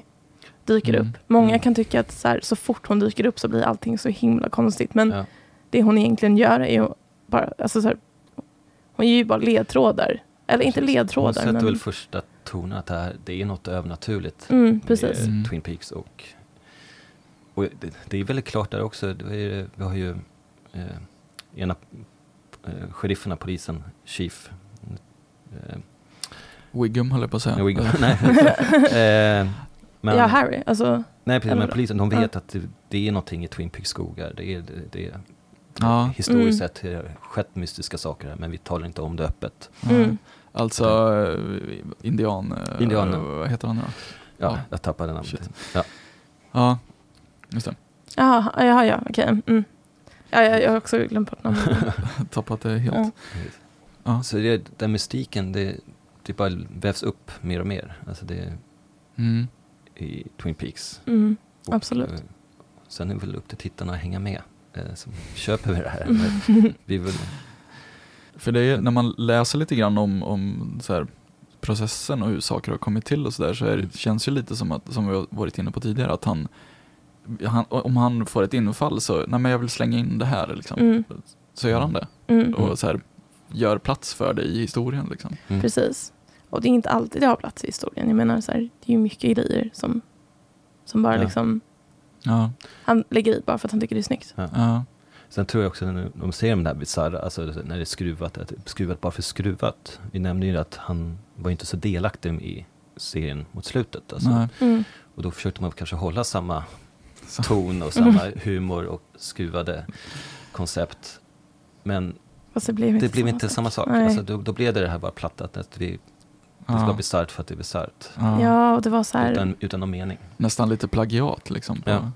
dyker Mm. upp. Många Mm. kan tycka att så, här, så fort hon dyker upp så blir allting så himla konstigt. Men Ja. det hon egentligen gör är ju bara, alltså så här, hon ger ju bara ledtrådar. Eller inte Precis. Hon ledtrådar, sätter men... väl första tonen att det, här, det är något övernaturligt Mm, precis. med Mm. Twin Peaks. Och, och det, det är väldigt klart där också. Det är, vi har ju eh, ena eh, sherifferna, polisen, Chief. Eh, Wiggum höll jag på att säga. go. nej, eh, men, ja, Harry. Alltså, nej, precis, men polisen de Ja. vet att det, det är någonting i Twin Peaks skogar. Det är, det, det är, Ja. Historiskt Mm. sett har det skett mystiska saker här, men vi talar inte om det öppet. Ja. Mm. Alltså eh, indian... eh, Indianen. Vad heter han nu då? Ja, Ja. jag tappade namnet. Ja. Ja, just det. jaha, jaha, ja, okej. Mm. Ja, jag, jag har också glömt bort namnet. Tappat det helt. Ja. Så det, den mystiken, det, det bara vävs upp mer och mer. Alltså det Mm. i Twin Peaks. Mm. Och, Absolut. eh, sen är det väl upp till tittarna att hänga med. Eh, som köper vi det här. Mm. Vi vill, För det är, när man läser lite grann om, om så här, processen och hur saker har kommit till och sådär så är det, känns ju lite som att, som vi har varit inne på tidigare, att han, han om han får ett infall så, nej men jag vill slänga in det här liksom. Mm. Så gör han det. Mm. Och så här, gör plats för det i historien liksom. mm. Precis. Och det är inte alltid det har plats i historien. Jag menar, så här, det är ju mycket grejer som, som bara Ja. liksom, Ja, han lägger i bara för att han tycker det är snyggt. ja, Sen tror jag också när de ser de där bisarra, alltså när det är skruvat, att det är skruvat bara för skruvat. Vi nämnde ju att han var inte så delaktig i serien mot slutet. Alltså. Mm. Och då försökte man kanske hålla samma. Ton och samma humor och skruvade koncept. Men det blev inte, det blev inte samma sak. Nej. Alltså, då, då blev det det här bara plattat, att vi, det ska vara Ja, bisarrt för att det är bisarrt. ja. Ja, och det var så här, Utan, utan någon mening. Nästan lite plagiat liksom. Ja.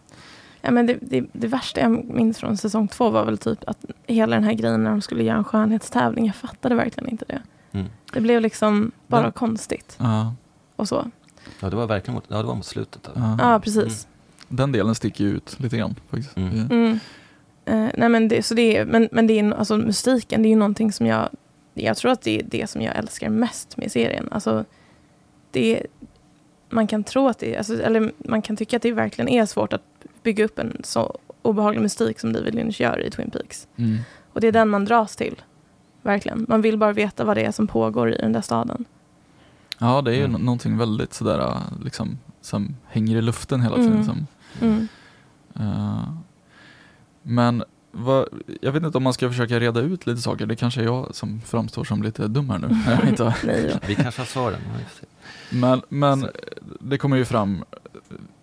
ja, men det, det, det värsta jag minns från säsong två var väl typ att hela den här grejen när de skulle göra en skönhetstävling, jag fattade verkligen inte det. Mm. Det blev liksom bara Men- konstigt Ja, och så. Ja, det var verkligen mot, ja, det var mot slutet. Där. ja. Ja, precis. Den delen sticker ju ut lite grann faktiskt. Mm. Mm. Eh, nej men det, så det är, men, men det är, alltså musiken, det är ju någonting som jag, jag tror att det är det som jag älskar mest med serien. Alltså, det är, man kan tro att det är, alltså, eller man kan tycka att det verkligen är svårt att bygga upp en så obehaglig mystik som David Lynch gör i Twin Peaks. Mm. Och det är den man dras till. Verkligen. Man vill bara veta vad det är som pågår i den där staden. Ja, det är ju Mm. nå- någonting väldigt sådär liksom som hänger i luften hela tiden. Mm. Som, Mm. eh, men vad, jag vet inte om man ska försöka reda ut lite saker. Det kanske är jag som framstår som lite dum här nu. inte Nej. Vi kanske har svaren. men men Så. det kommer ju fram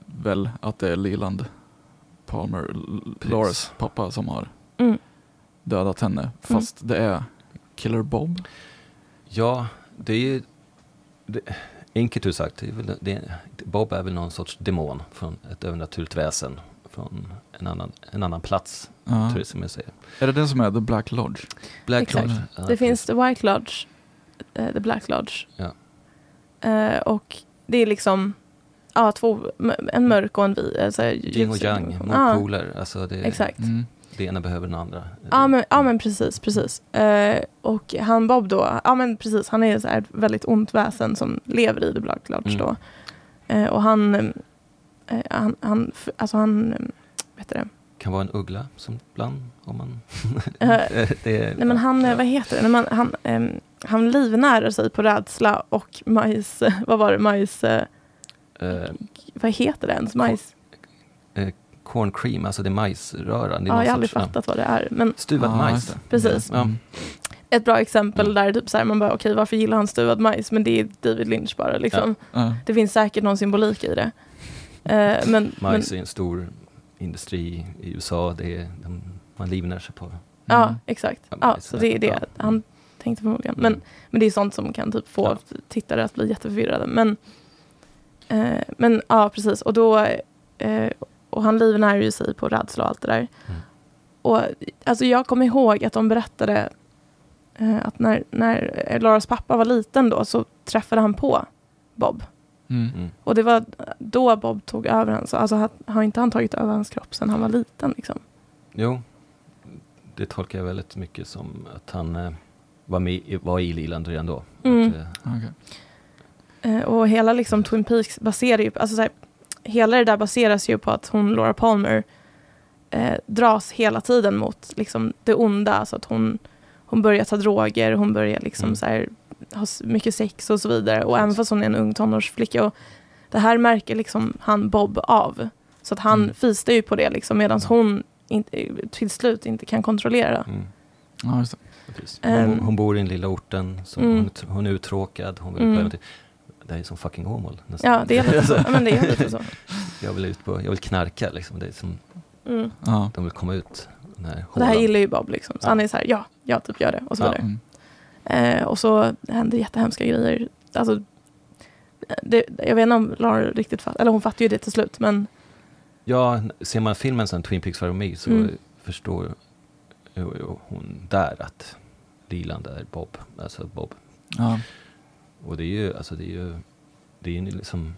väl att det är Leland Palmer. Lauras pappa, som har Mm. dödat henne. Fast det är Killer Bob. Ja, det är ju... Det, enkelt utsagt, det är väl, det, Bob är väl någon sorts demon från ett övernaturligt väsen. Från en annan, en annan plats, Ja. tror jag som jag säger. Är det den som är The Black Lodge? Black Exakt. Lodge. Ja, Det finns precis. The White Lodge, eh, The Black Lodge. Ja. Eh, och det är liksom ja, två, en mörk och en vit. Alltså, Yin och yang, Ja, motpoler. Alltså det, exakt. Mm. Det ena behöver den andra. Ja men, ja men precis, precis. Eh, och han Bob då, ja men precis, han är så ett väldigt ont väsen som lever i The Black Lodge Mm. då. Eh, och han, eh, han, han, alltså han, eh, vet det? kan vara en uggla som ibland, om man... Eh, det är, Nej men han, eh, ja. vad heter det, Nej, men han, ehm, han livnärar sig på rädsla och majs, vad var det, majs, eh, Eh, vad heter det ens, majs? Corn cream, alltså det är majsröra. Det är Ja, jag har aldrig sorts, ja, fattat vad det är. Men Stuvad Ja, majs. precis, Ja. Mm. ett bra exempel Mm. där typ så här, man bara okej varför gillar han stuvad majs? Men det är David Lynch bara liksom. Ja. Det finns säkert någon symbolik i det. Eh, men, men, Majs är en stor industri i USA. Det är, de, man livnär sig på. ja Mm. exakt. Ja, Ja, majs, så det är det ja. han tänkte förmodligen. Men, Mm. men det är sånt som kan typ få Ja. tittare att bli jätteförvirrade. Men, eh, men ja, precis. Och då eh, och han livnär ju sig på rädsla och allt det där. Mm. Och alltså jag kommer ihåg att de berättade eh, att när, när Laras pappa var liten då så träffade han på Bob. Mm. Mm. Och det var då Bob tog över hans, alltså har, inte han tagit över hans kropp sedan han var liten liksom? Jo, det tolkar jag väldigt mycket som att han eh, var, med, i- var i Liland redan då. Mm. Att, eh, Okej. Eh, och hela liksom Twin Peaks baserar ju, alltså så här, hela det där baseras ju på att hon, Laura Palmer, eh, dras hela tiden mot liksom det onda. Alltså att hon, hon börjar ta droger, hon börjar liksom Mm. så här, ha mycket sex och så vidare. Och även fast hon är en ung tonårsflicka. Och det här märker liksom han Bob av. Så att han Mm. fistar ju på det liksom, medan hon inte, till slut inte kan kontrollera mm, Ja, just det. precis. Ehm. hon, hon bor i den lilla orten, som Mm. hon, hon är uttråkad, hon vill Mm. Det här är som fucking Åmål nästan. Ja, det är lite så. Ja, men det är lite så. jag vill ut på, jag vill knarka liksom. Det är som, Mm. De vill komma ut. Det här gillar ju Bob liksom. Så Ja. han är så här, ja, jag typ gör det. Och så Ja. vidare. Mm. Eh, och så händer jättehemska grejer. Alltså, det, jag vet inte om Lara riktigt fattar, eller hon fattar ju det till slut. Men Ja, ser man filmen sen, Twin Peaks Fire Me, så Mm. förstår hon där att Liland är Bob. Alltså Bob. Ja. Och det är ju, alltså det är ju, det är ju liksom,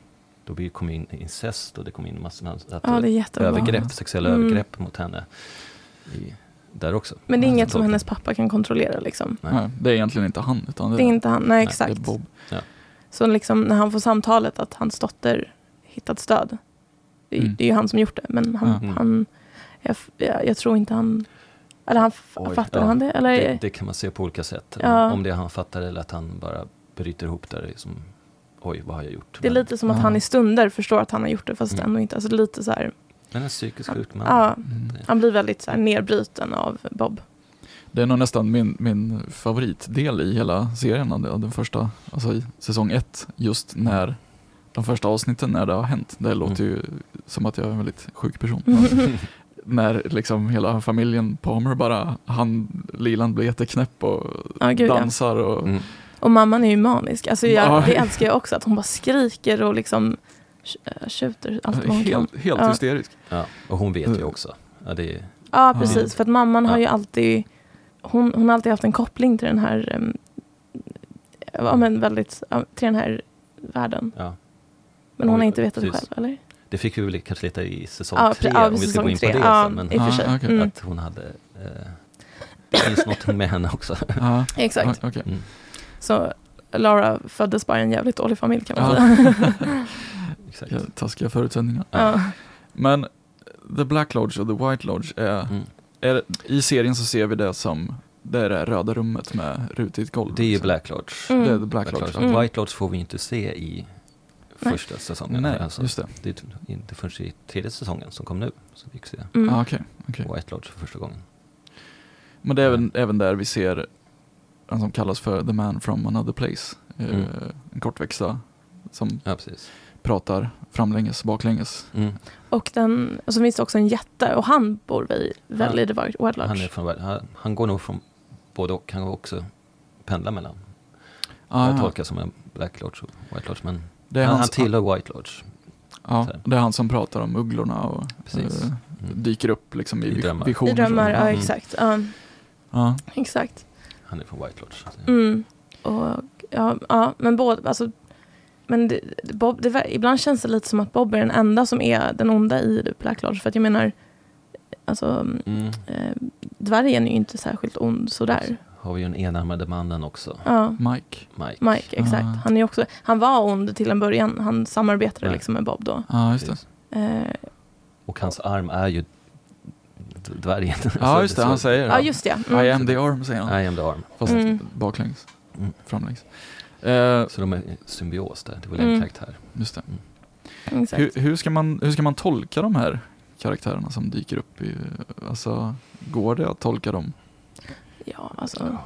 då blir- kommer in incest och det kommer in massor med att ja, det är jättebra. övergrepp, sexuella Mm. övergrepp mot henne. I, där också. Men det är Alltså, inget som hennes pappa kan kontrollera liksom. Nej. Nej, det är egentligen inte han, utan det, Det är inte han, nej Nej, exakt. det är Bob. Så liksom när han får samtalet att hans dotter hittat stöd. Det, är- Mm. det är ju han som gjort det. Men han, Ja. Mm. han jag, jag, jag tror inte han, eller han Oj, fattade ja. han det? Eller? Det, det kan man se på olika sätt. Ja. Om det är han fattar eller att han bara bryter ihop där. Liksom, Oj, vad har jag gjort? det är Men- lite som att Ja. han i stunder förstår att han har gjort det fast Mm. ändå inte. Alltså lite så här, Men en psykisk sjuk man. ja, Mm. han blir väldigt så här nedbruten av Bob. Det är nog nästan min, min favoritdel i hela serien, den första, alltså i säsong ett, just när de första avsnitten när det har hänt. Det låter ju som att jag är en väldigt sjuk person. Men när liksom hela familjen Palmer bara, han, Liland blir jätteknäpp och Ja, gud, ja. dansar och Mm. Och mamman är ju manisk. Alltså jag, Ja. det älskar jag också, att hon bara skriker och liksom tj- tjuter allt vad hon kan. helt, helt Ja. hysterisk. Ja, och hon vet ju också. Ja, det är, Ja, Ja. precis. För att mamman har ju alltid, hon, hon har alltid haft en koppling till den här, um, ja men väldigt, till den här världen. ja. Men hon har inte vetat det själv, eller? Det fick vi väl kanske leta i säsong Ja, tre, ja, om vi ska gå in tre. på det Ja, sen. Men i och för Ah, sig. Mm. att hon hade, eh, det finns något med henne också. Ja, Exakt. o- okej. Mm. Så Laura föddes bara i en jävligt dålig familj kan man Ja. säga. Exakt. Taskiga förutsättningar. ja. Men The Black Lodge och The White Lodge är, Mm. är i serien så ser vi det som det är det röda rummet med rutigt golv. Det är ju liksom. Black Lodge. Mm. Det är The Black, Black Lodge. Lodge. Mm. White Lodge får vi inte se i Nej. första säsongen. Nej, alltså, just det. det är inte förrän i tredje säsongen som kom nu som vi fick se Mm. Ah, Okej, okej. White Lodge för första gången. Men det är även, även där vi ser han som kallas för The Man from Another Place. Eh, Mm. En kortväxta som Ja, pratar framlänges, baklänges. Mm. Och, den, och så finns det också en jätte och han bor vid, väl i The White White Han, är Lodge. från, han, han går nog från både och. Han går också pendla mellan. Ah, jag ja. tolkar som en Black Lodge och White Lodge. Men det, är han, han hans, tillhör White Lodge. ja, det är han som pratar om ugglorna och Precis. eh, Mm. dyker upp liksom i, I drömmar. visioner. I drömmar, ja Mm. exakt. Ja, Ja. exakt. Han är från White Lodge. Mm. Och, ja, ja, men båda, alltså, men det, Bob, det, ibland känns det lite som att Bob är den enda som är den onda i Black Lodge. För att jag menar, alltså, Mm. eh, dvärgen är ju inte särskilt ond sådär. Har vi ju den enarmade mannen också. Ja, Mike. Mike. Mike, exakt. Ah. Han, är också, han var ond till en början. Han samarbetade Ja. liksom med Bob då. Ja, just det. Eh, Och hans arm är ju dvärgen. Ja, just det. Han säger ja, just det. I Mm. am the arm, säger han. I am the arm. Fast Mm. baklänges. Mm. Framlänges. Eh, Så de är i symbios där. Det var Mm. en karaktär. just det. Exakt. Hur, hur, ska man, hur ska man tolka de här karaktärerna som dyker upp? I, alltså, går det att tolka dem? Ja, alltså.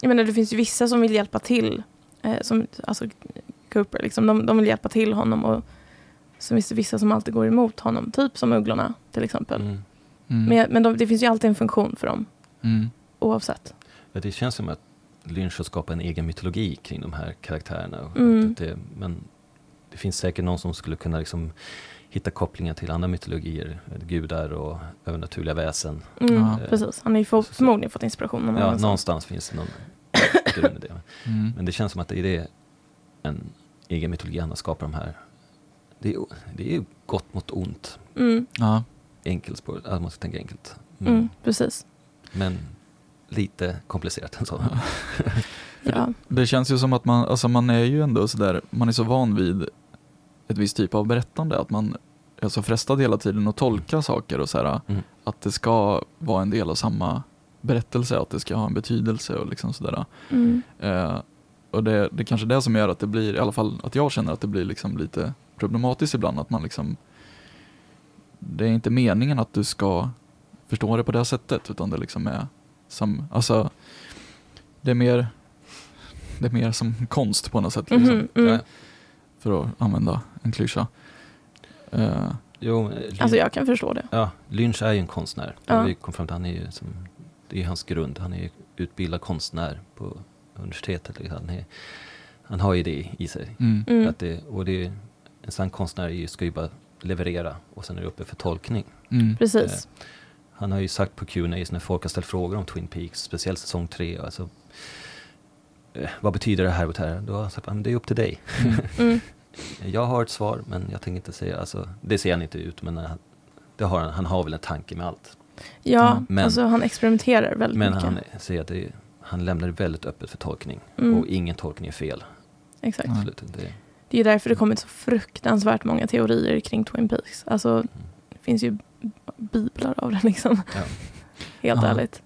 Jag menar, det finns ju vissa som vill hjälpa till. Eh, som, alltså Cooper, liksom, de, de vill hjälpa till honom. Och så finns det vissa som alltid går emot honom. Typ som ugglorna till exempel. Mm. Mm. Men, men de, det finns ju alltid en funktion för dem. Mm. Oavsett. Ja, det känns som att Lynch har skapat en egen mytologi kring de här karaktärerna. Mm. det, men det finns säkert någon som skulle kunna liksom hitta kopplingar till andra mytologier, gudar och övernaturliga väsen. Mm, Ja. Precis. Han har ju förmodligen fått inspiration. Ja, annanstans. någonstans finns det någon grund i det. Mm. Men det känns som att det är en egen mytologi han har skapat de här. Det är, det är ju gott mot ont, Mm, Ja. enkelspår, alltså man ska tänka enkelt. mm, precis. Men lite komplicerat än så. Ja. Det känns ju som att man, alltså man är ju ändå sådär, man är så van vid ett visst typ av berättande att man är så frestad hela tiden att tolka saker och så här, Mm. att det ska vara en del av samma berättelse, att det ska ha en betydelse och liksom sådär. Mm, Eh, och det, det är kanske det som gör att det blir, i alla fall att jag känner att det blir liksom lite problematiskt ibland, att man liksom det är inte meningen att du ska förstå det på det sättet, utan det liksom är som, alltså det är mer det är mer som konst på något sätt, liksom, mhm, mm. Ja, för att använda en klyscha. Eh, jo, Lynch, Alltså jag kan förstå det. ja, Lynch är ju en konstnär. Ja. Vi kom fram till, han är ju som, det är hans grund. Han är ju utbildad konstnär på universitetet. Liksom. Han, är, han har ju det i sig. mm, Mm. Att det, och det, är- en sann konstnär är ju, ska ju bara leverera och sen är det uppe för tolkning. mm, Precis. Han har ju sagt på Q&A när folk har ställt frågor om Twin Peaks, speciellt säsong tre, alltså, eh, vad betyder det här och det här? Då har han sagt att det är upp till dig. Mm. Jag har ett svar, men jag tänker inte säga, alltså, det ser han inte ut, men eh, det har han, han har väl en tanke med allt. Ja, Men- alltså han experimenterar väldigt Men mycket. han säger att det, är- han lämnar det väldigt öppet för tolkning. Mm. Och ingen tolkning är fel. Exakt. Absolut. Det, Det är därför det kommit så fruktansvärt många teorier kring Twin Peaks. Alltså, det finns ju biblar av det liksom. Ja. Helt Ja. ärligt.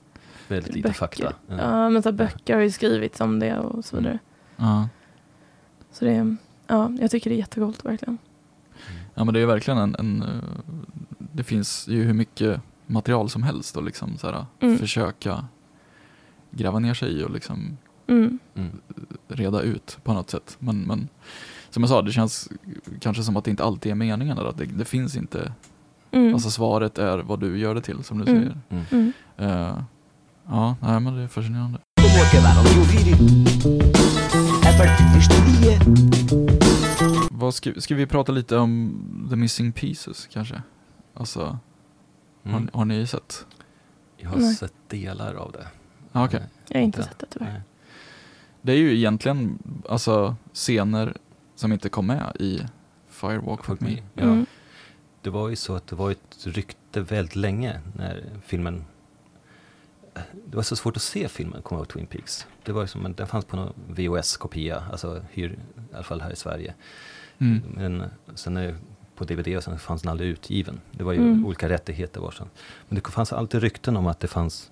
väldigt lite Böcker. fakta. Ja. Ja, men så här, böcker har ju skrivits om det och så vidare. ja. Så det är, ja, jag tycker det är jättegott verkligen. ja men det är ju verkligen en, en eh, det finns ju hur mycket material som helst att liksom så här, Mm. försöka gräva ner sig i och liksom Mm. Mm. reda ut på något sätt. Men, men som jag sa, det känns kanske som att det inte alltid är meningen. Eller att det, det finns inte, Mm. alltså svaret är vad du gör det till som du Mm. säger. Eh, ja, nej, men det är fascinerande. Vad ska, ska vi prata lite om The Missing Pieces kanske? Alltså, har, Mm. har ni sett? Jag har Nej. sett delar av det. Ah, okej. Jag har inte sett det tyvärr. Nej. Det är ju egentligen alltså, scener som inte kom med i Firewalk with Me. Ja. Mm. Det var ju så att det var ett rykte väldigt länge när filmen det var så svårt att se filmen, kommer jag ihåg, Twin Peaks. Det var ju som en, den fanns på någon VHS-kopia, alltså hyr, i alla fall här i Sverige. Mm. Men sen när det, på DVD och sen fanns den aldrig utgiven. Det var ju Mm. olika rättigheter varsin. Men det fanns alltid rykten om att det fanns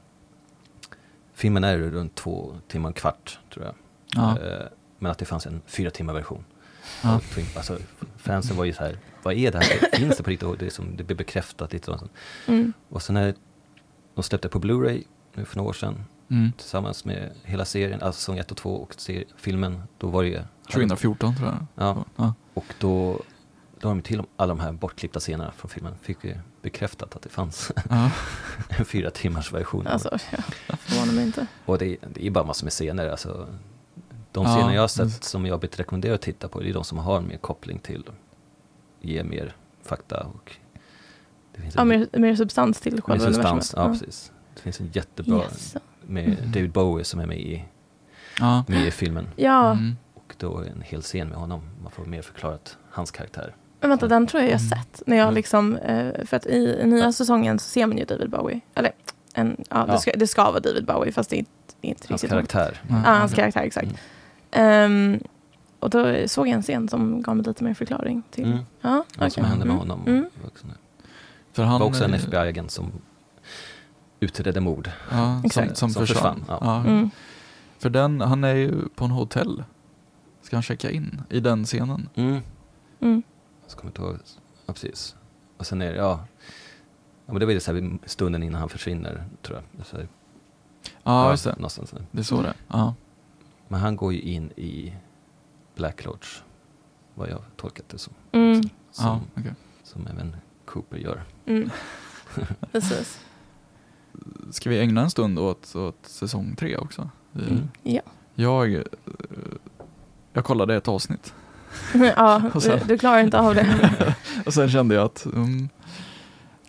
Filmen är runt två timmar och en kvart, tror jag. Ja. Eh, Men att det fanns en fyra timmar version. Ja. Alltså, fansen var ju så här, vad är det här? Finns det på riktigt? Och det, är som, det blev bekräftat lite. Och, sånt. Mm. och sen när de släppte på Blu-ray nu för några år sedan Mm. tillsammans med hela serien, alltså säsong 1 och 2 och filmen, då var det ju... 2014 tror jag. Ja, Ja. och då, då har de till alla de här bortklippta scenerna från filmen. Fick vi bekräftat att det fanns Ja. en fyra timmars version. Alltså, jag förvånar mig inte. Och det, det är bara massor med scener. Alltså, de Ja, scener jag har just. sett som jag blivit rekommenderad att titta på, det är de som har mer koppling till, ger mer fakta och det finns Ja, en, mer, mer substans till mer själva substans. universumet. Ja, precis. Det finns en jättebra Yes. med Mm. David Bowie som är med i, Ja. med i filmen. Ja, Mm. Och då är det en hel scen med honom. Man får mer förklarat hans karaktär. men vänta, den tror jag jag Mm. sett. När jag Mm. liksom, eh, för att i, i nya säsongen så ser man ju David Bowie. Eller, en, ja, Ja. Det, ska, det ska vara David Bowie fast det är inte, inte Hans riktigt. karaktär. Ja, Ja, hans karaktär, exakt. Mm. Ehm, och då såg jag en scen som gav mig lite mer förklaring till... Mm. Ja, Vad som okej. hände med Mm. honom. Mm. För Det han var också en eh, FBI-agent som utredde mord. Ja, som, som, Som försvann. försvann, ja. Ja. Mm. För den, han är ju på en hotell. Ska han checka in i den scenen? Mm. Mm. Så kommer jag inte ihåg. Ja, precis. Och sen är det, ja. ja men det var ju så här vid stunden innan han försvinner, tror jag. Så här, Ja, just det. Någonstans. Det är så det är. Ja. Men han går ju in i Black Lodge, vad jag tolkat det som. Mm. Som, Ja, okej. som även Cooper gör. Mm. Precis. Ska vi ägna en stund åt, åt säsong tre också? Mm. Ja. Jag, eh, jag kollade ett avsnitt ja, sen- du, du klarar inte av det. och sen kände jag att mm,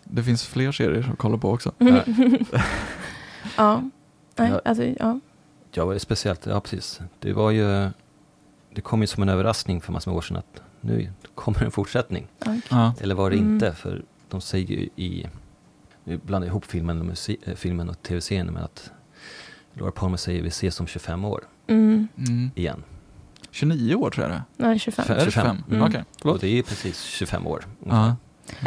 det finns fler serier att kolla på också. ja. Nej, Ja. alltså, ja. Ja, vad är speciellt? Ja, precis. Det var ju, det kom ju som en överraskning för massor med år sedan att nu kommer en fortsättning. ja. Ja. Eller var det Mm. inte? För de säger ju i, nu blandar ihop filmen och, musik, äh, filmen och tv-serien med att Laura Palmer säger vi ses om 25 år Mm. igen. Mm. 29 år tror jag det Nej, 25. är. Är det 25? Mm. Okej, Och förlåt. det är ju precis 25 år. Ja.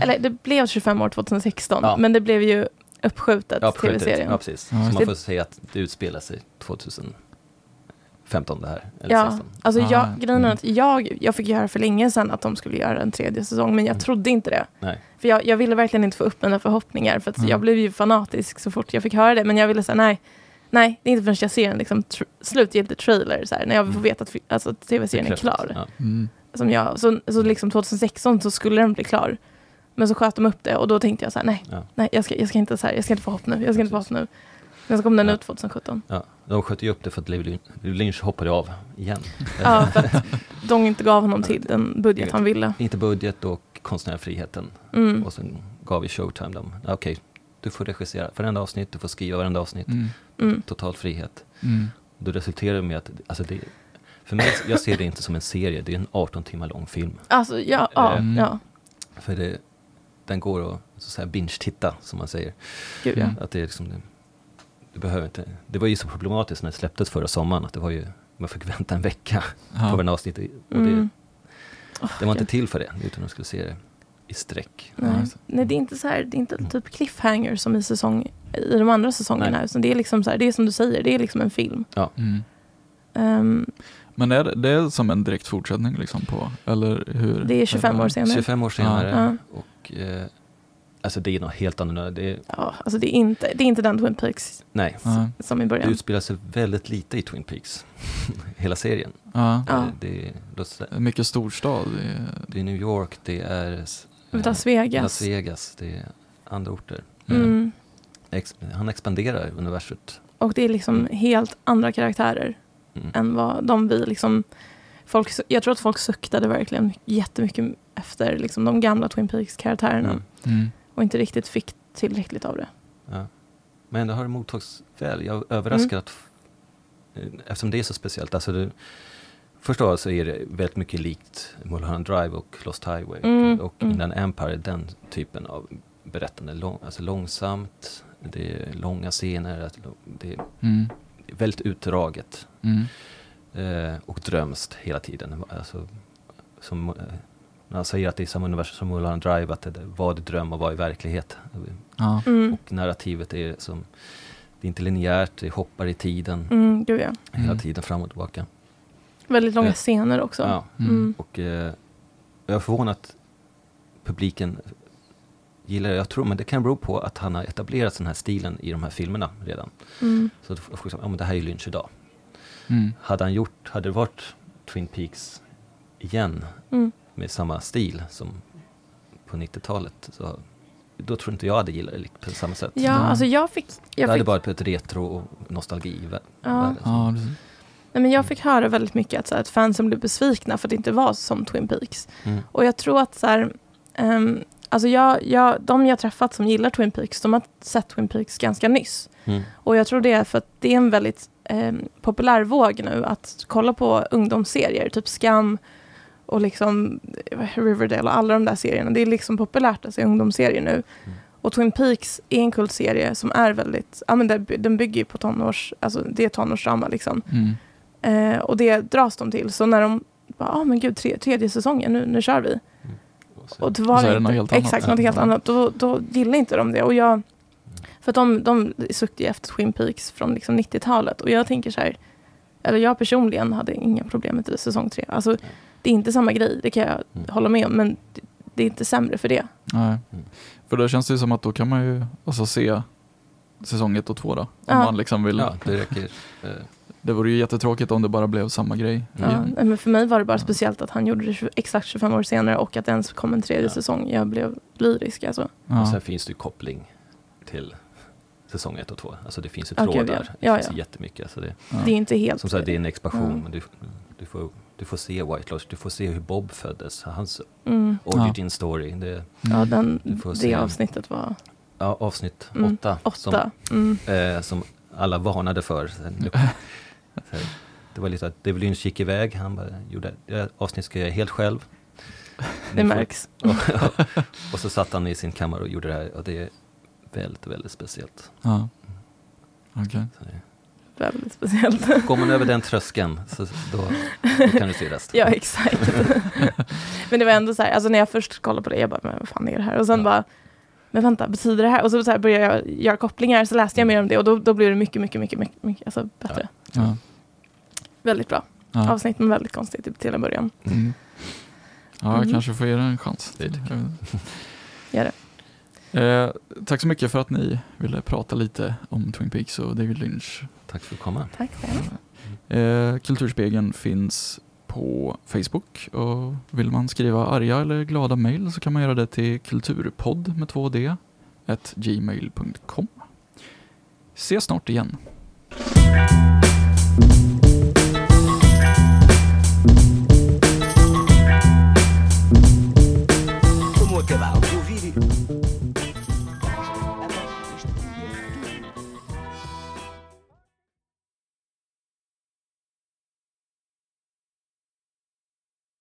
Eller det blev 25 år 2016, Ja. men det blev ju uppskjutet, uppskjutet. tv-serien. Ja, precis. Ja, Så man får säga att det utspelar sig 2015 det här. Eller Ja, 16. alltså Ah, jag, grejen är mm. att jag, jag fick ju höra för länge sedan att de skulle göra en tredje säsong, men jag Mm. trodde inte det. Nej. För jag, jag ville verkligen inte få upp mina förhoppningar, för att Mm. jag blev ju fanatisk så fort jag fick höra det, men jag ville säga nej, nej, det är inte förrän jag ser en liksom, tr- slutgiltig trailer, så här, när jag får Mm. veta att alltså, att tv-serien är klar. Ja. Mm. Som jag, så, så liksom 2016 så skulle den bli klar. Men så sköt de upp det och då tänkte jag så här, nej, Ja. nej jag, ska, jag, ska inte, så här, jag ska inte få hopp nu, jag ska inte få hopp nu. Men så kom den Ja. ut 2017. Ja, de sköt ju upp det för att David Lynch- hoppade av igen. Ja, för att de inte gav honom till den budget han ville. Inte budget och konstnärliga friheten. Mm. Och sen gav vi Showtime dem, okej, du får regissera varenda avsnitt, du får skriva varenda avsnitt, Mm. Mm. total frihet. Mm. Då resulterar det med att, alltså det, för mig, jag ser det inte som en serie, det är en 18 timmar lång film. Alltså, ja, ja, Mm. ja. För det, den går att så att säga, binge-titta, som man säger. Gud ja. Mm. Att det är liksom, det, du behöver inte, det var ju så problematiskt när det släpptes förra sommaren, att det var ju, man fick vänta en vecka på Ja. varje avsnitt. Och det, Mm. Åh, det var inte till för det, utan de skulle se det i sträck. Ja, Nej. det. Nej, det är inte så här, det är inte typ cliffhanger som i, säsong, i de andra säsongerna. Utan det är liksom så här, det är som du säger, det är liksom en film. Mm. Ehm, Men är det, det är som en direkt fortsättning liksom på, eller hur? det är 25 år senare. 25 år senare. Ja. Och, eh, alltså det är något helt annorlunda. Det är, Ja, alltså det är inte, det är inte den Twin Peaks nej, Ja. som i det början. utspelar sig väldigt lite i Twin Peaks. Hela serien. Ja. Eh, Det, är, Mycket storstad. Det är, det är New York, det är eh, Las Vegas. Las Vegas, det är andra orter. Mm. Ex, han expanderar universet. Och det är liksom helt andra karaktärer Mm. än vad de vi liksom... Folk, jag tror att folk suktade verkligen jättemycket efter liksom de gamla Twin Peaks-karaktärerna. Mm. mm. Och inte riktigt fick tillräckligt av det. Ja. Men det har mottagits väl. Jag är överraskad Mm. att, eftersom det är så speciellt. Alltså det, först av allt så är det väldigt mycket likt Mulholland Drive och Lost Highway. Mm, Och mm. Inland Empire, den typen av berättande. Lång, alltså långsamt, det är långa scener, det är Mm. väldigt utdraget. Mm. Eh, och drömskt hela tiden. Alltså, som, eh, när han säger att det är samma universum som Mulholland Drive, att det, vad är dröm och vad är verklighet. Ja. Mm. Och narrativet är som, det är inte linjärt, det hoppar i tiden, Mm, gud ja. hela Mm. tiden fram och tillbaka. Väldigt långa Ja. scener också. Ja. Mm. Mm. Och eh, jag är förvånad att publiken gillar det. Jag tror, men det kan bero på att han har etablerat den här stilen i de här filmerna redan. Mm. Så folk säger, ja men det här är ju Lynch idag. Mm. Hade han gjort, hade det varit Twin Peaks igen Mm. Med samma stil som på 90-talet så då tror inte jag hade gillat det på samma sätt. Ja, Mm. alltså jag fick... det Jag hade fick, varit på ett retro och nostalgi Ja. Ja, nej, men jag fick höra väldigt mycket att, så här, att fansen blev besvikna för att det inte var som Twin Peaks. Mm. Och jag tror att så här, ehm, alltså jag, jag, de jag träffat som gillar Twin Peaks, de har sett Twin Peaks ganska nyss. Mm. Och jag tror det är för att det är en väldigt eh, populär våg nu att kolla på ungdomsserier, typ Skam och liksom eh, Riverdale och alla de där serierna. Det är liksom populärt att se ungdomsserier nu. Mm. Och Twin Peaks är en kultserie som är väldigt, ja men den bygger ju på tonårs, alltså det är tonårsdrama liksom. Mm. Eh, och det dras de till. Så när de bara, ah men gud, tre, tredje säsongen, nu, nu kör vi. Och så- Och det var så är det något helt annat. exakt, något helt Ja. annat. Då, då gillar inte de det. Och jag, för att de, de suckte ju efter Twin Peaks från liksom 90-talet. Och jag tänker så här, eller jag personligen hade inga problem med det, säsong tre. Alltså, det är inte samma grej, det kan jag Mm. hålla med om. Men det, är inte sämre för det. Nej. Mm. För då känns det ju som att då kan man ju alltså se säsong ett och två då. Om Ja. man liksom vill. Ja, det räcker. Eh, Det vore ju jättetråkigt om det bara blev samma grej. Mm. Ja, men för mig var det bara speciellt att han gjorde det 20, exakt 25 år senare och att det ens kom en tredje Ja. säsong. Jag blev lyrisk alltså. Ja. Och sen finns det ju koppling till säsong ett och två. Alltså det finns ju trådar. gud, ja. Det Ja, finns ja. jättemycket. Alltså det, Ja. Det är inte helt... som sagt, det är en expansion. Ja. Men du, du, får, du får se White Lodge, du får se hur Bob föddes. Hans mm, origin story. Det, ja, Mm. den, det se. avsnittet var ja, avsnitt Mm, åtta. Som, åtta. Mm. eh, som alla varnade för. Det var lite att David Lynch gick iväg. Han bara, gjorde, det avsnitt ska jag göra helt själv. Det märks. och, och så satt han i sin kammare och gjorde det här. Och det är väldigt, väldigt speciellt. Ja. Okej. Så Väldigt speciellt. Går man över den tröskeln så då, då kan du se resten. ja, exakt. men det var ändå så här, alltså när jag först kollade på det, jag bara, men vad fan är det här? Och sen Ja. bara, men vänta, betyder det här? Och så, så här började jag göra kopplingar, så läste jag mer om det och då, då blev det mycket, mycket, mycket, mycket, mycket alltså bättre. Ja. Väldigt bra. Ja. Avsnitt, men väldigt konstigt typ, till en början. Mm. Ja, jag Mm. kanske får ge det en chans. Det tycker Jag Gör inte. Eh, tack så mycket för att ni ville prata lite om Twin Peaks och David Lynch. Tack för att komma. Tack själv. Eh, Kulturspegeln finns på Facebook och vill man skriva arga eller glada mejl så kan man göra det till kulturpodd med 2D at gmail.com. Ses snart igen.